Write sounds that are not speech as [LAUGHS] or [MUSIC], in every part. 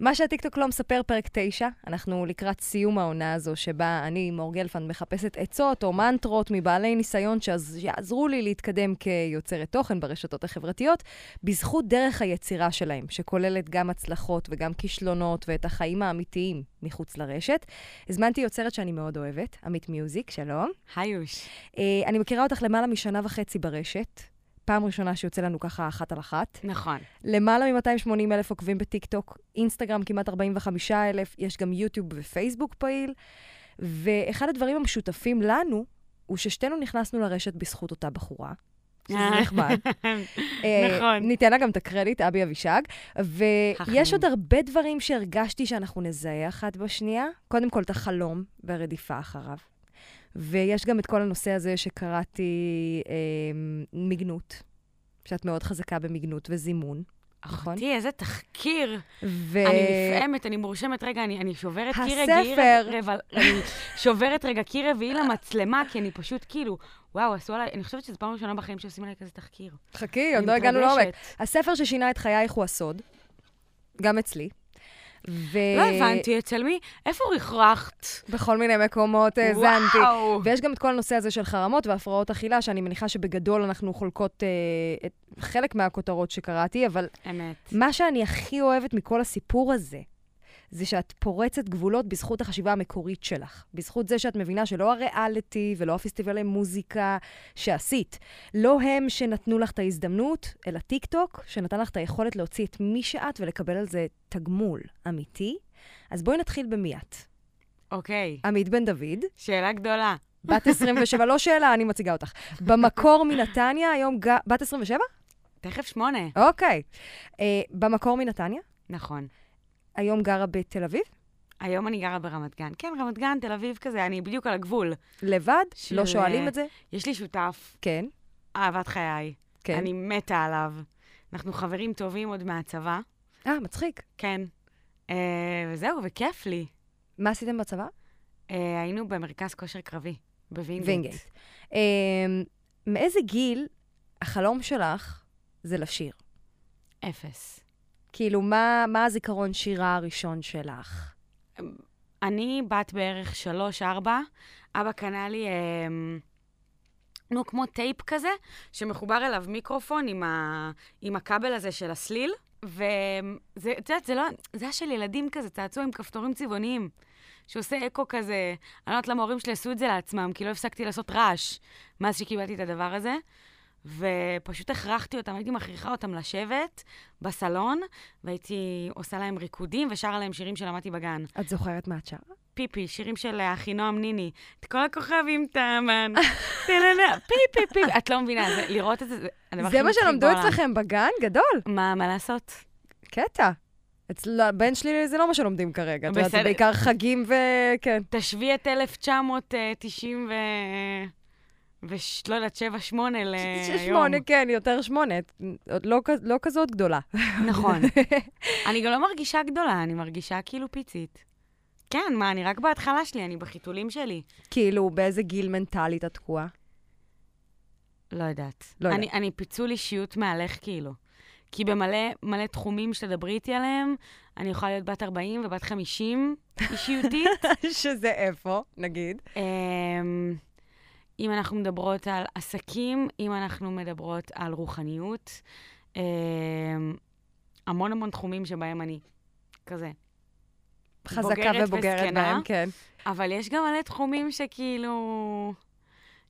מה שהטיקטוק לא מספר, פרק 9, אנחנו לקראת סיום העונה הזו, שבה אני, מור גלפנד, מחפשת עצות או מנטרות מבעלי ניסיון שיעזרו לי להתקדם כיוצרת תוכן ברשתות החברתיות, בזכות דרך היצירה שלהם, שכוללת גם הצלחות וגם כישלונות ואת החיים האמיתיים מחוץ לרשת. הזמנתי יוצרת שאני מאוד אוהבת, עמית מיוזיק, שלום. היי יוש. Uh, אני מכירה אותך למעלה משנה וחצי ברשת. פעם ראשונה שיוצא לנו ככה אחת על אחת. נכון. למעלה מ-280 אלף עוקבים בטיקטוק, אינסטגרם כמעט 45 אלף, יש גם יוטיוב ופייסבוק פעיל. ואחד הדברים המשותפים לנו, הוא ששתינו נכנסנו לרשת בזכות אותה בחורה. שזה נחמד. [LAUGHS] אה, נכון. ניתן לה גם את הקרדיט, אבי אבישג. ויש עוד הרבה דברים שהרגשתי שאנחנו נזהה אחת בשנייה. קודם כל, את החלום והרדיפה אחריו. ויש גם את כל הנושא הזה שקראתי אה, מגנות, שאת מאוד חזקה במגנות וזימון. נכון? אחותי, איזה תחקיר. ו... אני נפעמת, אני מורשמת. רגע, אני, אני שוברת קיר רביעי... הספר. אני שוברת רגע קיר רביעי למצלמה, כי אני פשוט כאילו, וואו, עשו עליי, אני חושבת שזו פעם ראשונה בחיים שעושים עליי כזה תחקיר. חכי, עוד לא הגענו לעומק. הספר ששינה את חייך הוא הסוד, גם אצלי. ו... לא הבנתי, אצל מי? איפה רכרחת? בכל מיני מקומות האזנתי. וואו. ויש גם את כל הנושא הזה של חרמות והפרעות אכילה, שאני מניחה שבגדול אנחנו חולקות אה, את חלק מהכותרות שקראתי, אבל... אמת. מה שאני הכי אוהבת מכל הסיפור הזה, זה שאת פורצת גבולות בזכות החשיבה המקורית שלך. בזכות זה שאת מבינה שלא הריאליטי ולא הפסטיבלי מוזיקה שעשית, לא הם שנתנו לך את ההזדמנות, אלא טיק טוק, שנתן לך את היכולת להוציא את מי שאת ולקבל על זה תגמול אמיתי. אז בואי נתחיל במי את. אוקיי. עמית בן דוד. שאלה גדולה. בת 27, לא שאלה, אני מציגה אותך. במקור מנתניה, היום ג... בת 27? תכף שמונה. אוקיי. Uh, במקור מנתניה? נכון. היום גרה בתל אביב? היום אני גרה ברמת גן. כן, רמת גן, תל אביב כזה, אני בדיוק על הגבול. לבד? של... לא שואלים את זה? יש לי שותף. כן. אהבת חיי. כן. אני מתה עליו. אנחנו חברים טובים עוד מהצבא. אה, מצחיק. כן. אה, וזהו, וכיף לי. מה עשיתם בצבא? אה, היינו במרכז כושר קרבי, בווינגייט. וינגייט. אה, מאיזה גיל החלום שלך זה לשיר? אפס. כאילו, מה, מה הזיכרון שירה הראשון שלך? אני בת בערך שלוש-ארבע. אבא קנה לי, אה, נו, כמו טייפ כזה, שמחובר אליו מיקרופון עם, עם הכבל הזה של הסליל. וזה, את יודעת, זה לא, זה היה של ילדים כזה, צעצוע עם כפתורים צבעוניים, שעושה אקו כזה. אני לא יודעת למה ההורים שלי עשו את זה לעצמם, כי לא הפסקתי לעשות רעש מאז שקיבלתי את הדבר הזה. ופשוט הכרחתי אותם, הייתי מכריחה אותם לשבת בסלון, והייתי עושה להם ריקודים ושרה להם שירים שלמדתי בגן. את זוכרת מה את שרה? פיפי, שירים של אחינועם ניני. את כל הכוכבים תאמן, פיפי, פיפי. את לא מבינה, לראות את זה, זה מה שלמדו אצלכם בגן? גדול. מה, מה לעשות? קטע. אצל הבן שלי זה לא מה שלומדים כרגע. בסדר. זה בעיקר חגים וכן. תשווי את 1990 ו... ולא יודעת, שבע, שמונה להיום. שמונה, כן, יותר שמונה. לא, לא כזאת גדולה. נכון. [LAUGHS] אני גם לא מרגישה גדולה, אני מרגישה כאילו פיצית. כן, מה, אני רק בהתחלה שלי, אני בחיתולים שלי. כאילו, באיזה גיל מנטלית את תקועה? לא יודעת. לא יודעת. אני, אני פיצול אישיות מהלך, כאילו. כי במלא מלא תחומים שתדברי איתי עליהם, אני יכולה להיות בת 40 ובת 50 אישיותית. [LAUGHS] שזה איפה, נגיד? אם אנחנו מדברות על עסקים, אם אנחנו מדברות על רוחניות, אה, המון המון תחומים שבהם אני כזה חזקה ובוגרת בהם, כן. אבל יש גם מלא תחומים שכאילו...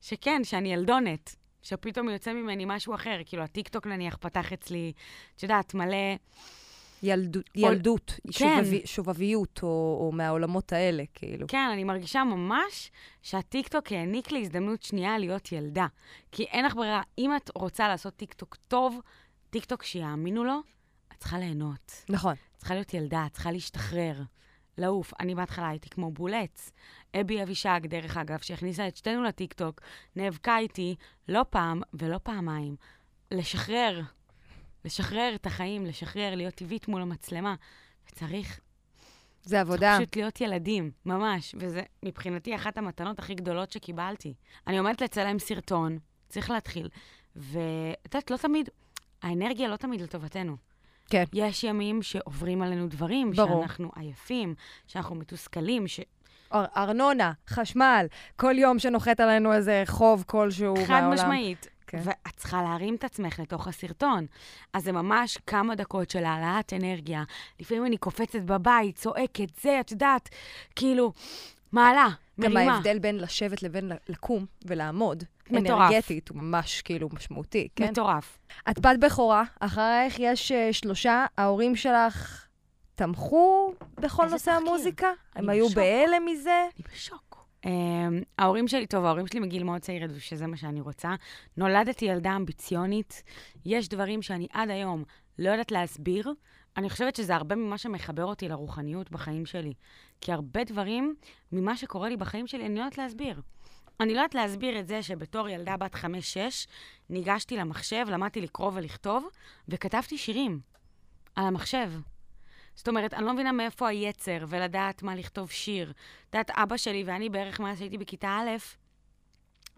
שכן, שאני ילדונת, שפתאום יוצא ממני משהו אחר. כאילו, הטיקטוק נניח פתח אצלי, את יודעת, מלא... ילדות, ילדות כן. שובב, שובביות, או, או מהעולמות האלה, כאילו. כן, אני מרגישה ממש שהטיקטוק העניק לי הזדמנות שנייה להיות ילדה. כי אין לך ברירה, אם את רוצה לעשות טיקטוק טוב, טיקטוק שיאמינו לו, את צריכה ליהנות. נכון. את צריכה להיות ילדה, את צריכה להשתחרר, לעוף. אני בהתחלה הייתי כמו בול עץ. אבי אבישג, דרך אגב, שהכניסה את שתינו לטיקטוק, נאבקה איתי לא פעם ולא פעמיים. לשחרר. לשחרר את החיים, לשחרר, להיות טבעית מול המצלמה. וצריך... זה עבודה. צריך פשוט להיות ילדים, ממש. וזה מבחינתי אחת המתנות הכי גדולות שקיבלתי. אני עומדת לצלם סרטון, צריך להתחיל. ואת יודעת, לא תמיד, האנרגיה לא תמיד לטובתנו. כן. יש ימים שעוברים עלינו דברים, ברור. שאנחנו עייפים, שאנחנו מתוסכלים, ש... אר- ארנונה, חשמל, כל יום שנוחת עלינו איזה חוב כלשהו חד מהעולם. משמעית. כן. ואת צריכה להרים את עצמך לתוך הסרטון. אז זה ממש כמה דקות של העלאת אנרגיה. לפעמים אני קופצת בבית, צועקת, זה, את יודעת, כאילו, מעלה, גם מרימה. ההבדל בין לשבת לבין לקום ולעמוד, מטורף. אנרגטית, הוא ממש כאילו משמעותי, כן? מטורף. את בת בכורה, אחרייך יש uh, שלושה, ההורים שלך תמכו בכל נושא תחקיר. המוזיקה? הם היו. בהלם מזה? אני בשוק. Um, ההורים שלי, טוב, ההורים שלי מגיל מאוד צעיר ידעו שזה מה שאני רוצה. נולדתי ילדה אמביציונית. יש דברים שאני עד היום לא יודעת להסביר. אני חושבת שזה הרבה ממה שמחבר אותי לרוחניות בחיים שלי. כי הרבה דברים ממה שקורה לי בחיים שלי, אני לא יודעת להסביר. אני לא יודעת להסביר את זה שבתור ילדה בת חמש-שש, ניגשתי למחשב, למדתי לקרוא ולכתוב, וכתבתי שירים על המחשב. זאת אומרת, אני לא מבינה מאיפה היצר ולדעת מה לכתוב שיר. את יודעת, אבא שלי ואני בערך מאז שהייתי בכיתה א',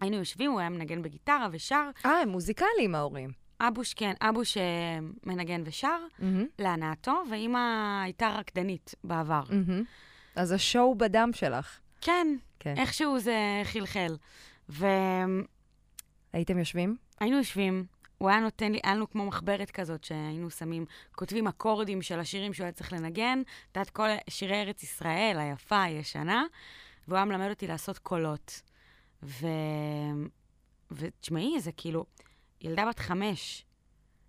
היינו יושבים, הוא היה מנגן בגיטרה ושר. אה, הם מוזיקליים ההורים. אבוש, כן, אבוש אה, מנגן ושר מהמם, להנאתו, ואימא הייתה רקדנית בעבר. מהמם. אז השואו בדם שלך. כן, כן. איכשהו זה חלחל. והיינו הייתם יושבים? יושבים, הוא היה נותן לי, היה לנו כמו מחברת כזאת שהיינו שמים, כותבים אקורדים של השירים שהוא היה צריך לנגן, את יודעת, כל שירי ארץ ישראל, היפה, הישנה, והוא היה מלמד אותי לעשות קולות. ו... ותשמעי, זה כאילו, ילדה בת חמש,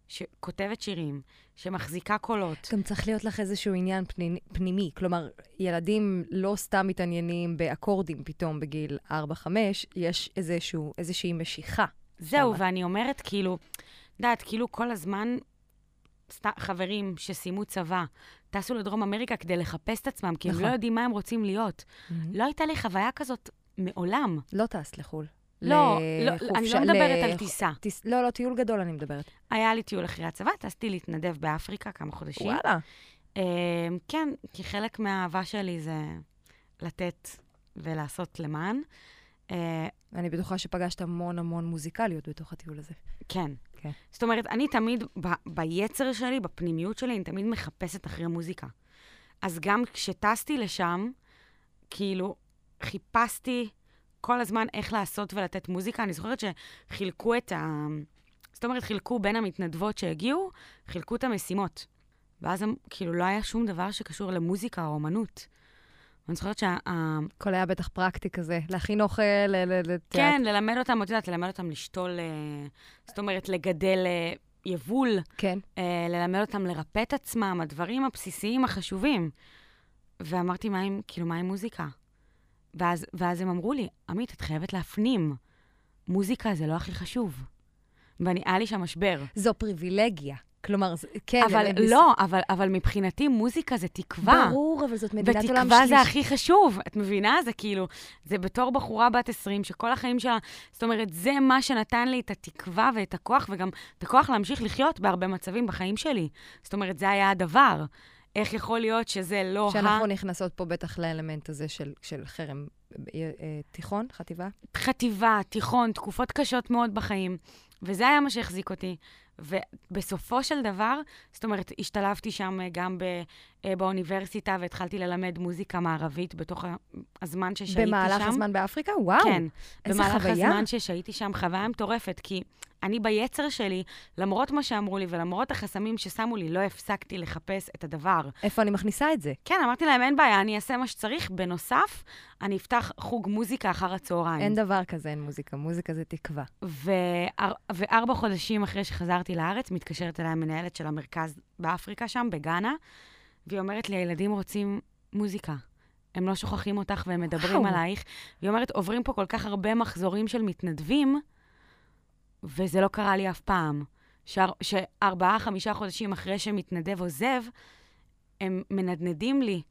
שכותבת שירים, שמחזיקה קולות. גם צריך להיות לך איזשהו עניין פנימי, פנימי. כלומר, ילדים לא סתם מתעניינים באקורדים פתאום בגיל 4-5, יש איזשהו, איזושהי משיכה. זהו. ואני אומרת, כאילו, את יודעת, כאילו כל הזמן, סת... חברים שסיימו צבא, טסו לדרום אמריקה כדי לחפש את עצמם, כי הם נכון. לא יודעים מה הם רוצים להיות. לא הייתה לי חוויה כזאת מעולם. לא טסת לחו"ל. לא, לא, אני לא מדברת לח- על טיסה. טיס... לא, לא, טיול גדול אני מדברת. היה לי טיול אחרי הצבא, טסתי להתנדב באפריקה כמה חודשים. וואלה. אה, כן, כי חלק מהאהבה שלי זה לתת ולעשות למען. אה, אני בטוחה שפגשת המון המון מוזיקליות בתוך הטיול הזה. כן. כן. זאת אומרת, אני תמיד, ב- ביצר שלי, בפנימיות שלי, אני תמיד מחפשת אחרי מוזיקה. אז גם כשטסתי לשם, כאילו, חיפשתי כל הזמן איך לעשות ולתת מוזיקה. אני זוכרת שחילקו את ה... זאת אומרת, חילקו בין המתנדבות שהגיעו, חילקו את המשימות. ואז הם, כאילו, לא היה שום דבר שקשור למוזיקה או אומנות. ואני זוכרת שה... הכל היה בטח פרקטי כזה, להכין אוכל, ל- כן, ללמד אותם, את יודעת, ללמד אותם לשתול, אה, זאת אומרת, לגדל אה, יבול, כן. אה, ללמד אותם לרפא את עצמם, הדברים הבסיסיים החשובים. ואמרתי, מה עם, כאילו, מה עם מוזיקה? ואז, ואז הם אמרו לי, עמית, את חייבת להפנים, מוזיקה זה לא הכי חשוב. ואני, היה לי שם משבר. זו פריבילגיה. כלומר, כן. אבל הם- לא, אבל, אבל מבחינתי מוזיקה זה תקווה. ברור, אבל זאת מדינת עולם ותקווה זה שלישי. הכי חשוב, את מבינה? זה כאילו, זה בתור בחורה בת 20, שכל החיים שלה, זאת אומרת, זה מה שנתן לי את התקווה ואת הכוח, וגם את הכוח להמשיך לחיות בהרבה מצבים בחיים שלי. זאת אומרת, זה היה הדבר. איך יכול להיות שזה לא ה... שאנחנו נכנסות פה בטח לאלמנט הזה של, של חרם אה, אה, תיכון, חטיבה. חטיבה, תיכון, תקופות קשות מאוד בחיים. וזה היה מה שהחזיק אותי. ובסופו של דבר, זאת אומרת, השתלבתי שם גם באוניברסיטה והתחלתי ללמד מוזיקה מערבית בתוך הזמן ששהיתי שם. במהלך הזמן באפריקה? וואו. כן. איזה במהלך חוויה. הזמן ששהיתי שם, חוויה מטורפת, כי אני ביצר שלי, למרות מה שאמרו לי ולמרות החסמים ששמו לי, לא הפסקתי לחפש את הדבר. איפה אני מכניסה את זה? כן, אמרתי להם, אין בעיה, אני אעשה מה שצריך. בנוסף, אני אפתח חוג מוזיקה אחר הצהריים. אין דבר כזה, אין מוזיקה. מוזיקה זה תקווה. ואר... וארבע חודשים אחרי שחזרתי לארץ, מתקשרת אליי המנהלת של המרכז באפריקה שם, בגאנה, והיא אומרת לי, הילדים רוצים מוזיקה. הם לא שוכחים אותך והם מדברים וואו. עלייך. והיא אומרת, עוברים פה כל כך הרבה מחזורים של מתנדבים, וזה לא קרה לי אף פעם. שאר... שארבעה, חמישה חודשים אחרי שמתנדב עוזב, הם מנדנדים לי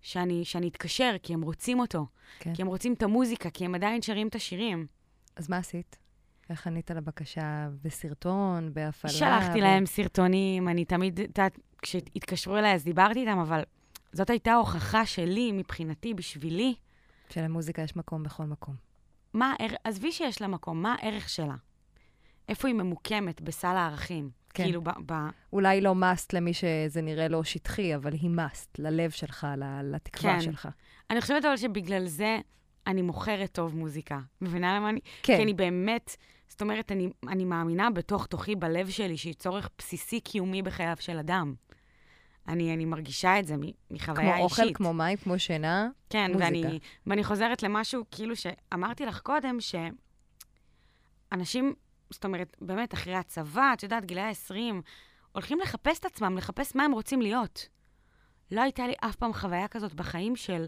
שאני, שאני אתקשר, כי הם רוצים אותו. כן. כי הם רוצים את המוזיקה, כי הם עדיין שרים את השירים. אז מה עשית? איך ענית לבקשה? בסרטון? בהפעלה? שלחתי ב- להם סרטונים, אני תמיד, כשהתקשרו אליי אז דיברתי איתם, אבל זאת הייתה ההוכחה שלי, מבחינתי, בשבילי, שלמוזיקה יש מקום בכל מקום. מה, עזבי שיש לה מקום, מה הערך שלה? איפה היא ממוקמת בסל הערכים? כן. כאילו, ב... ב... אולי לא מאסט למי שזה נראה לו שטחי, אבל היא מאסט ללב שלך, לתקווה כן. שלך. אני חושבת אבל שבגלל זה אני מוכרת טוב מוזיקה. מבינה למה אני? כן. כי אני באמת, זאת אומרת, אני, אני מאמינה בתוך תוכי, בלב שלי, שהיא צורך בסיסי קיומי בחייו של אדם. אני, אני מרגישה את זה מחוויה כמו אישית. אוכל, כמו מים, כמו שינה. כן, מוזיקה. ואני, ואני חוזרת למשהו, כאילו שאמרתי לך קודם, שאנשים, זאת אומרת, באמת, אחרי הצבא, את יודעת, גילאי ה-20, הולכים לחפש את עצמם, לחפש מה הם רוצים להיות. לא הייתה לי אף פעם חוויה כזאת בחיים של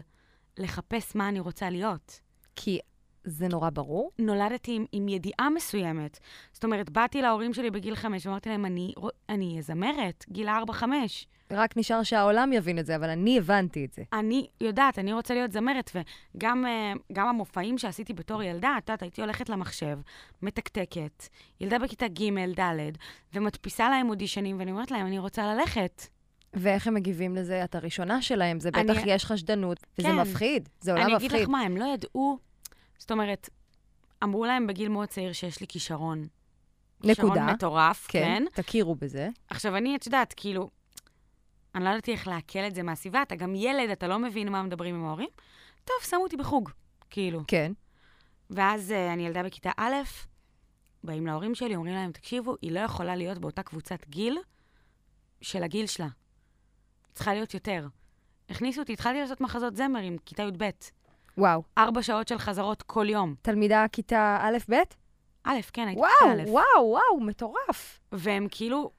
לחפש מה אני רוצה להיות. כי זה נורא ברור. נולדתי עם, עם ידיעה מסוימת. זאת אומרת, באתי להורים שלי בגיל חמש ואמרתי להם, אני אני זמרת, גיל ארבע-חמש. רק נשאר שהעולם יבין את זה, אבל אני הבנתי את זה. אני יודעת, אני רוצה להיות זמרת, וגם אה, גם המופעים שעשיתי בתור ילדה, את יודעת, הייתי הולכת למחשב, מתקתקת, ילדה בכיתה ג', ד', ומדפיסה להם אודישנים, ואני אומרת להם, אני רוצה ללכת. ואיך הם מגיבים לזה? את הראשונה שלהם, זה אני- בטח יש חשדנות, וזה כן. מפחיד, זה עולם אני מפחיד. אגיד לך מה, הם לא ידעו, זאת אומרת, אמרו להם בגיל מאוד צעיר שיש לי כישרון. נקודה. כישרון מטורף, כן. כן, תכירו בזה. עכשיו, אני, את יודעת, כאילו, אני לא ידעתי איך לעכל את זה מהסביבה, אתה גם ילד, אתה לא מבין מה מדברים עם ההורים. טוב, שמו אותי בחוג, כאילו. כן. ואז uh, אני ילדה בכיתה א', באים להורים שלי, אומרים להם, תקשיבו, היא לא יכולה להיות באותה קבוצת גיל של הגיל שלה. צריכה להיות יותר. הכניסו אותי, התחלתי לעשות מחזות זמר עם כיתה י"ב. וואו. ארבע שעות של חזרות כל יום. תלמידה כיתה א'-ב'? א', כן, הייתי וואו, בכיתה א'. וואו, וואו, מטורף. והם כאילו,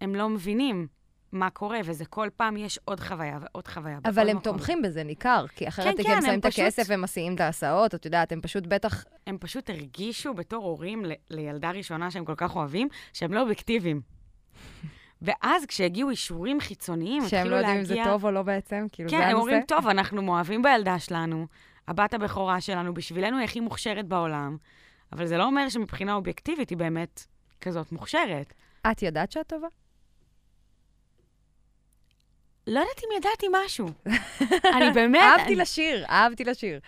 הם לא מבינים מה קורה, וזה כל פעם יש עוד חוויה ועוד חוויה. אבל הם מקום. תומכים בזה, ניכר, כי אחרת כן, הם כן, שמים הם את הכסף פשוט- ומסיעים את ההסעות, את יודעת, הם פשוט בטח... הם פשוט הרגישו בתור הורים ל- לילדה ראשונה שהם כל כך אוהבים, שהם לא אובייקטיביים. ואז כשהגיעו אישורים חיצוניים, שהם התחילו לא להגיע... יודעים אם זה טוב או לא בעצם, כאילו, כן, זה הם הנושא. אומרים, טוב, אנחנו מאוהבים בילדה שלנו, הבת הבכורה שלנו, בשבילנו היא הכי מוכשרת בעולם, אבל זה לא אומר שמבחינה אובייקטיבית היא באמת כזאת מוכשרת. את ידעת שאת טובה? לא יודעת אם ידעתי משהו. אני באמת... אהבתי אני- לשיר, אהבתי לשיר.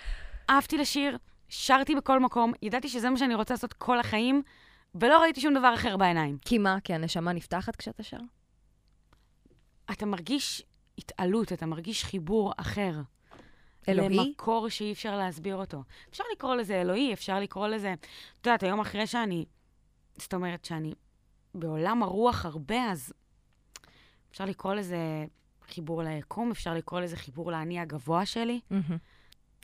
אהבתי לשיר, שרתי בכל מקום, ידעתי שזה מה שאני רוצה לעשות כל החיים, ולא ראיתי שום דבר אחר בעיניים. כי מה? כי הנשמה נפתחת כשאתה שר? אתה מרגיש התעלות, אתה מרגיש חיבור אחר. אלוהי? למקור שאי אפשר להסביר אותו. אפשר לקרוא לזה אלוהי, אפשר לקרוא לזה... את יודעת, היום אחרי שאני... זאת אומרת שאני בעולם הרוח הרבה, אז אפשר לקרוא לזה חיבור ליקום, אפשר לקרוא לזה חיבור לאני הגבוה שלי. מהמם.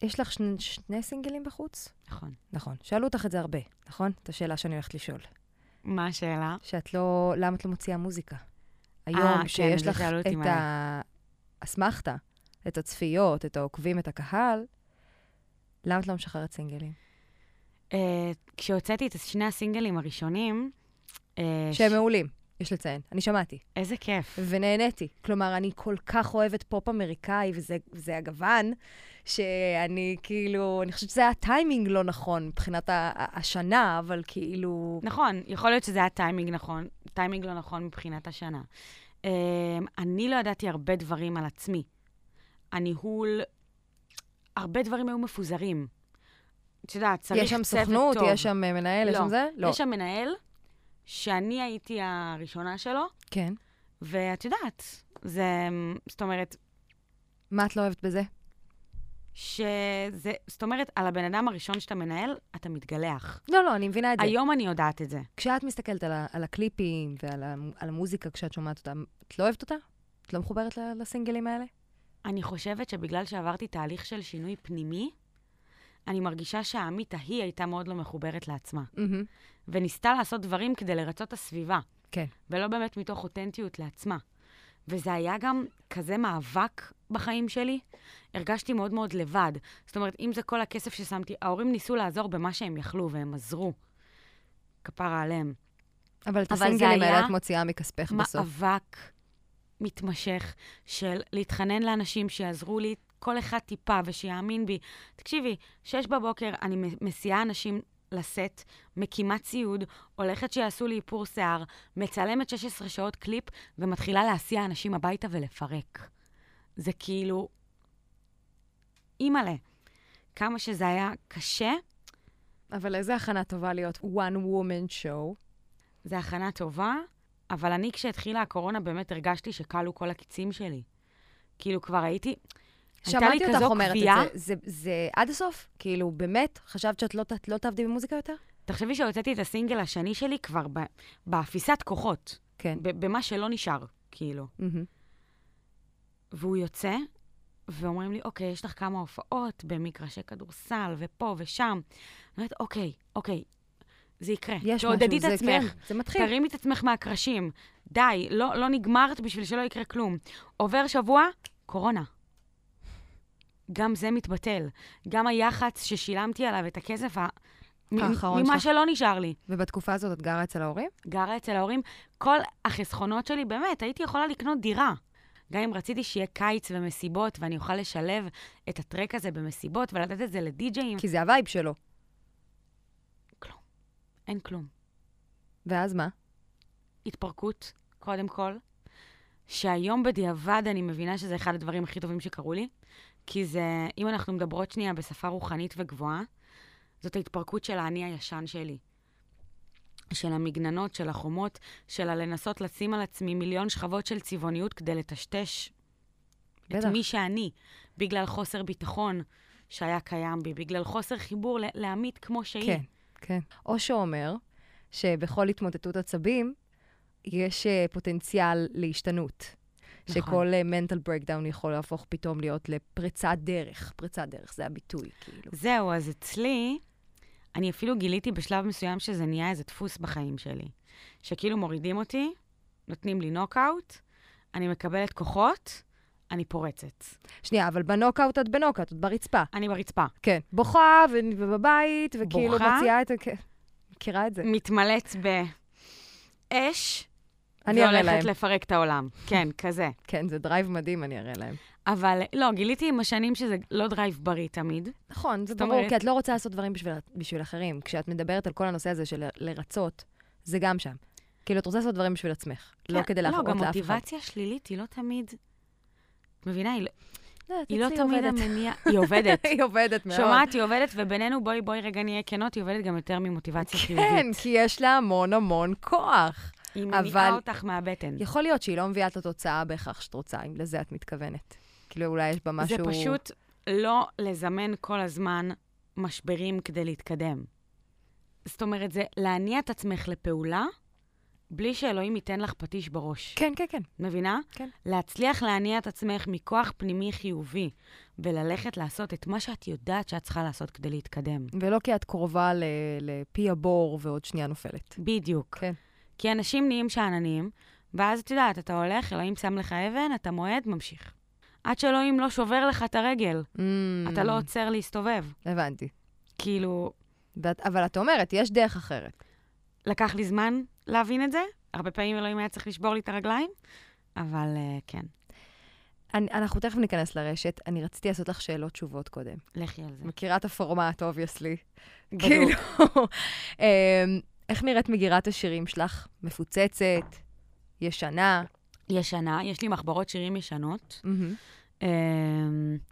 יש לך שני, שני סינגלים בחוץ? נכון. נכון. שאלו אותך את זה הרבה, נכון? את השאלה שאני הולכת לשאול. מה השאלה? שאת לא... למה את לא מוציאה מוזיקה? כן, היום, שיש זה לך את מלא. האסמכתה, את הצפיות, את העוקבים, את הקהל, למה את לא משחררת סינגלים? Uh, כשהוצאתי את שני הסינגלים הראשונים, uh, שהם מעולים, יש לציין. אני שמעתי. איזה כיף. ונהניתי. כלומר, אני כל כך אוהבת פופ אמריקאי, וזה, הגוון, שאני כאילו, אני חושבת שזה היה טיימינג לא נכון מבחינת ה- השנה, אבל כאילו... נכון, יכול להיות שזה היה טיימינג נכון, טיימינג לא נכון מבחינת השנה. Um, אני לא ידעתי הרבה דברים על עצמי. הניהול, הרבה דברים היו מפוזרים. את יודעת, צריך יש שם צוות סוכנות, טוב. יש שם אה, מנהל, יש לא. שם זה? לא. יש שם מנהל, שאני הייתי הראשונה שלו, כן. ואת יודעת, זה, זאת אומרת, מה את לא אוהבת בזה? שזה, זאת אומרת, על הבן אדם הראשון שאתה מנהל, אתה מתגלח. לא, לא, אני מבינה את זה. היום אני יודעת את זה. כשאת מסתכלת על, ה- על הקליפים ועל ה- על המוזיקה כשאת שומעת אותה, את לא אוהבת אותה? את לא מחוברת לסינגלים האלה? אני חושבת שבגלל שעברתי תהליך של שינוי פנימי, אני מרגישה שהעמית ההיא הייתה מאוד לא מחוברת לעצמה, מהמם. וניסתה לעשות דברים כדי לרצות את הסביבה, כן. ולא באמת מתוך אותנטיות לעצמה. וזה היה גם כזה מאבק בחיים שלי, הרגשתי מאוד מאוד לבד. זאת אומרת, אם זה כל הכסף ששמתי, ההורים ניסו לעזור במה שהם יכלו, והם עזרו. כפרה עליהם. אבל את הסינגלים האלה את מוציאה מכספך בסוף. מאבק מתמשך של להתחנן לאנשים שיעזרו לי, כל אחד טיפה ושיאמין בי. תקשיבי, שש בבוקר אני מסיעה אנשים לסט, מקימה ציוד, הולכת שיעשו לי איפור שיער, מצלמת 16 שעות קליפ ומתחילה להסיע אנשים הביתה ולפרק. זה כאילו... אימא'לה. כמה שזה היה קשה, אבל איזה הכנה טובה להיות one woman show. זו הכנה טובה. אבל אני, כשהתחילה הקורונה, באמת הרגשתי שכלו כל הקיצים שלי. כאילו, כבר הייתי... שמעתי אותך אומרת כווייה. את זה. זה. זה עד הסוף? כאילו, באמת? חשבת שאת לא, לא תעבדי במוזיקה יותר? תחשבי שהוצאתי את הסינגל השני שלי כבר ב- באפיסת כוחות, כן. ב- במה שלא נשאר, כאילו. מהמם. והוא יוצא, ואומרים לי, אוקיי, יש לך כמה הופעות במגרשי כדורסל, ופה ושם. אני אומרת, אוקיי, אוקיי, זה יקרה. יש משהו, זה עצמך. כן, זה מתחיל. תרימי את עצמך מהקרשים. די, לא, לא נגמרת בשביל שלא יקרה כלום. עובר שבוע, קורונה. גם זה מתבטל. גם היח"צ ששילמתי עליו את הכסף האחרון ממה שלך. שלא נשאר לי. ובתקופה הזאת את גרה אצל ההורים? גרה אצל ההורים, כל החסכונות שלי, באמת, הייתי יכולה לקנות דירה. גם אם רציתי שיהיה קיץ ומסיבות, ואני אוכל לשלב את ה track הזה במסיבות ולתת את זה לדי-ג'אים, כי זה ה vibe שלו. אין כלום. ואז מה? התפרקות, קודם כל, שהיום בדיעבד אני מבינה שזה אחד הדברים הכי טובים שקרו לי, כי זה, אם אנחנו מדברות שנייה בשפה רוחנית וגבוהה, זאת ההתפרקות של האני הישן שלי. של המגננות, של החומות, של הלנסות לשים על עצמי מיליון שכבות של צבעוניות כדי לטשטש את. מי שאני, בגלל חוסר ביטחון שהיה קיים בי, בגלל חוסר חיבור לעמית כמו שהיא. כן, כן. או שאומר שבכל התמוטטות עצבים יש אה, פוטנציאל להשתנות. נכון. שכל אה, mental breakdown יכול להפוך פתאום להיות לפריצת דרך. פריצת דרך, זה הביטוי, כאילו. זהו, אז אצלי, אני אפילו גיליתי בשלב מסוים שזה נהיה איזה דפוס בחיים שלי. שכאילו מורידים אותי, נותנים לי נוקאוט, אני מקבלת כוחות, אני פורצת. שנייה, אבל בנוקאוט את בנוקאוט, את ברצפה. אני ברצפה. כן. בוכה ו- ובבית, וכאילו בוכה? מוציאה את ה... כן. מכירה את זה. מתמלאת באש, אני אראה להם. והולכת לפרק את העולם. כן, כזה. כן, זה drive מדהים, אני אראה להם. אבל לא, גיליתי עם השנים שזה לא drive בריא תמיד. נכון, זה ברור, אומרת- כי את לא רוצה לעשות דברים בשביל, בשביל אחרים. כשאת מדברת על כל הנושא הזה של לרצות, זה גם שם. כאילו, את רוצה לעשות דברים בשביל עצמך, לא כן, כדי לא, להראות גם לאף אחד. מוטיבציה שלילית היא לא תמיד... את מבינה? היא, לא- לא, היא לא תמיד. המניע... היא עובדת. [LAUGHS] היא עובדת מאוד. שומעת, היא עובדת, ובינינו, בואי, בואי רגע נהיה כנות, היא עובדת גם יותר ממוטיבציה חיובית. כן, כי יש לה המון המון כוח. היא אבל- מניעה אותך מהבטן. יכול להיות שהיא לא מביאה את התוצאה בהכרח שאת רוצה, אם לזה את מתכוונת. כאילו, אולי יש בה משהו... זה פשוט לא לזמן כל הזמן משברים כדי להתקדם. זאת אומרת, זה להניע את עצמך לפעולה, בלי שאלוהים ייתן לך פטיש בראש. כן, כן, כן. מבינה? כן. להצליח להניע את עצמך מכוח פנימי חיובי, וללכת לעשות את מה שאת יודעת שאת צריכה לעשות כדי להתקדם. ולא כי את קרובה ל- לפי הבור ועוד שנייה נופלת. בדיוק. כן. כי אנשים נהיים שאננים, ואז את יודעת, אתה הולך, אלוהים שם לך אבן, אתה מועד, ממשיך. עד שאלוהים לא שובר לך את הרגל, Mm, אתה לא עוצר להסתובב. הבנתי. כאילו, ואת, אבל את אומרת, יש דרך אחרת. לקח לי זמן להבין את זה. הרבה פעמים אלוהים היה צריך לשבור לי את הרגליים, אבל uh, כן, אני, אנחנו תכף ניכנס לרשת. אני רציתי לעשות לך שאלות תשובות קודם. לכי על זה. מכירה את הפורמט, obviously. כאילו, [LAUGHS] אמ, איך נראית מגירת השירים שלך? מפוצצת? ישנה? ישנה, יש לי מחברות שירים ישנות. אמ,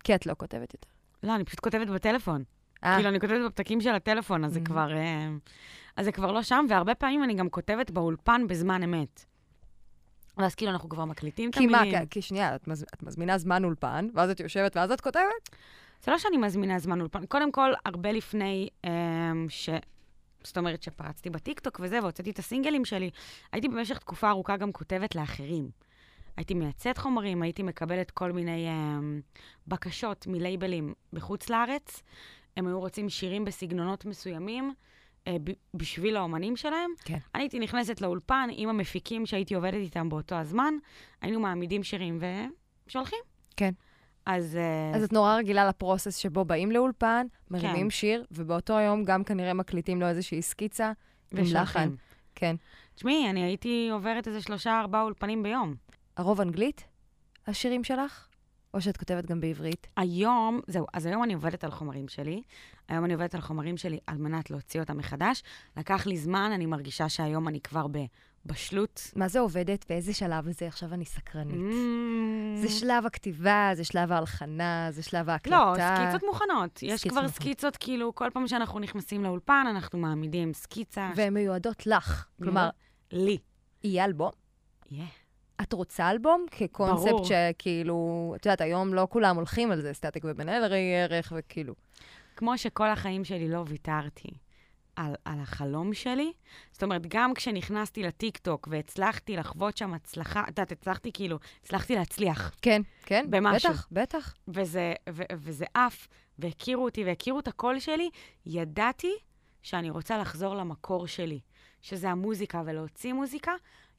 כי את לא כותבת יותר. לא, אני פשוט כותבת בטלפון. אה, כאילו, אני כותבת בפתקים של הטלפון, אז זה Mhm. כבר... אה, אז זה כבר לא שם, והרבה פעמים אני גם כותבת באולפן בזמן אמת. ואז כאילו אנחנו כבר מקליטים את כי מה, המילים. כי- כי שנייה, את, מז, את מזמינה זמן אולפן, ואז את יושבת ואז את כותבת? זה לא שאני מזמינה זמן אולפן. קודם כל, הרבה לפני אמ, ש... זאת אומרת, שפרצתי בטיקטוק וזה, והוצאתי את הסינגלים שלי, הייתי במשך תקופה ארוכה גם כותבת לאחרים. הייתי מייצאת חומרים, הייתי מקבלת כל מיני אמ, בקשות מלייבלים בחוץ לארץ. הם היו רוצים שירים בסגנונות מסוימים אה, ב- בשביל האומנים שלהם. כן. אני הייתי נכנסת לאולפן עם המפיקים שהייתי עובדת איתם באותו הזמן, היינו מעמידים שירים ושולחים. כן. אז... אה, אז את נורא רגילה לפרוסס שבו באים לאולפן, מרימים כן. שיר, ובאותו היום גם כנראה מקליטים לו איזושהי סקיצה עם לחן. ושולחים. כן. תשמעי, אני הייתי עוברת איזה שלושה, ארבעה אולפנים ביום. הרוב אנגלית? השירים שלך? או שאת כותבת גם בעברית? היום, זהו, אז היום אני עובדת על חומרים שלי. היום אני עובדת על חומרים שלי על מנת להוציא אותם מחדש. לקח לי זמן, אני מרגישה שהיום אני כבר בבשלות. מה זה עובדת? באיזה שלב זה? עכשיו אני סקרנית. Mm. זה שלב הכתיבה, זה שלב ההלחנה, זה שלב ההקלטה. לא, סקיצות מוכנות. יש סקיצות כבר מוכנות. סקיצות, כאילו, כל פעם שאנחנו נכנסים לאולפן, אנחנו מעמידים סקיצה. והן מיועדות לך. כלומר, לי. יהיה אלבום? יהיה. את רוצה אלבום כקונספט ברור. שכאילו, את יודעת, היום לא כולם הולכים על זה, סטטיק ובן אל ראי ערך וכאילו. כמו שכל החיים שלי לא ויתרתי על, על החלום שלי. זאת אומרת, גם כשנכנסתי לטיקטוק והצלחתי לחוות שם הצלחה, את יודעת, הצלחתי כאילו, הצלחתי להצליח. כן, כן, במשהו. בטח, בטח. וזה, ו, וזה עף, והכירו אותי והכירו את הקול שלי, ידעתי שאני רוצה לחזור למקור שלי, שזה המוזיקה ולהוציא מוזיקה.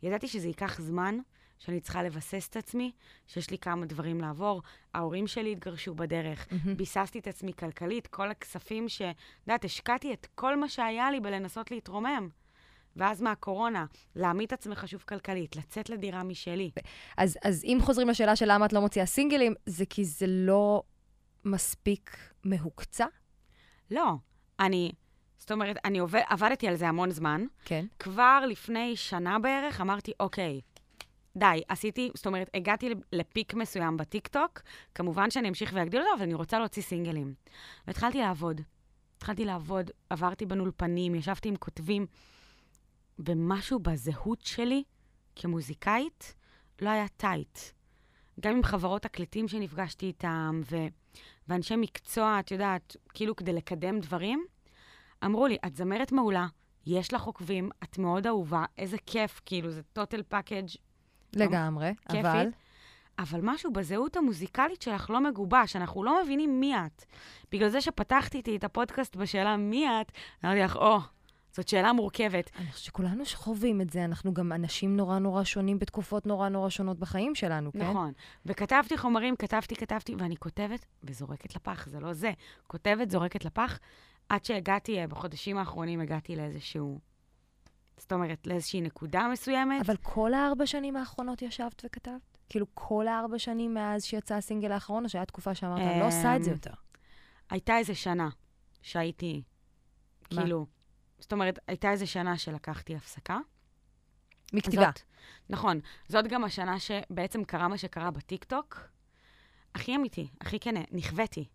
ידעתי שזה ייקח זמן, שאני צריכה לבסס את עצמי, שיש לי כמה דברים לעבור. ההורים שלי התגרשו בדרך, מהמם. ביססתי את עצמי כלכלית, כל הכספים ש... את יודעת, השקעתי את כל מה שהיה לי בלנסות להתרומם. ואז מהקורונה, להעמיד את עצמך שוב כלכלית, לצאת לדירה משלי. אז, אז אם חוזרים לשאלה של למה את לא מוציאה סינגלים, זה כי זה לא מספיק מהוקצע? לא, אני... זאת אומרת, אני עובד, עבדתי על זה המון זמן. כן. כבר לפני שנה בערך אמרתי, אוקיי, די, עשיתי, זאת אומרת, הגעתי לפיק מסוים בטיקטוק, כמובן שאני אמשיך ואגדיל אותו, אבל אני רוצה להוציא סינגלים. והתחלתי לעבוד. התחלתי לעבוד, עברתי בין אולפנים, ישבתי עם כותבים, ומשהו בזהות שלי כמוזיקאית לא היה tight. גם עם חברות תקליטים שנפגשתי איתם, ו... ואנשי מקצוע, את יודעת, כאילו כדי לקדם דברים, אמרו לי, את זמרת מעולה, יש לך עוקבים, את מאוד אהובה, איזה כיף, כאילו, זה total package לגמרי, כיפית. אבל... אבל משהו בזהות המוזיקלית שלך לא מגובש, אנחנו לא מבינים מי את. בגלל זה שפתחתי איתי את הפודקאסט בשאלה מי את, אמרתי לך, או, זאת שאלה מורכבת. אני חושבת שכולנו חווים את זה, אנחנו גם אנשים נורא נורא שונים בתקופות נורא נורא שונות בחיים שלנו, כן? נכון. וכתבתי חומרים, כתבתי, כתבתי, ואני כותבת וזורקת לפח, זה לא זה. כותבת, זורקת לפח, עד שהגעתי, אה, בחודשים האחרונים הגעתי לאיזשהו... זאת אומרת, לאיזושהי נקודה מסוימת. אבל כל הארבע שנים האחרונות ישבת וכתבת? כאילו, כל הארבע שנים מאז שיצא הסינגל האחרון, או שהייתה תקופה שאמרת, אני לא עושה את זה אמ, יותר? הייתה איזה שנה שהייתי, מה? כאילו... זאת אומרת, הייתה איזה שנה שלקחתי הפסקה. מכתיבה. זאת, נכון. זאת גם השנה שבעצם קרה מה שקרה בטיקטוק. הכי אמיתי, הכי כן, נכוויתי.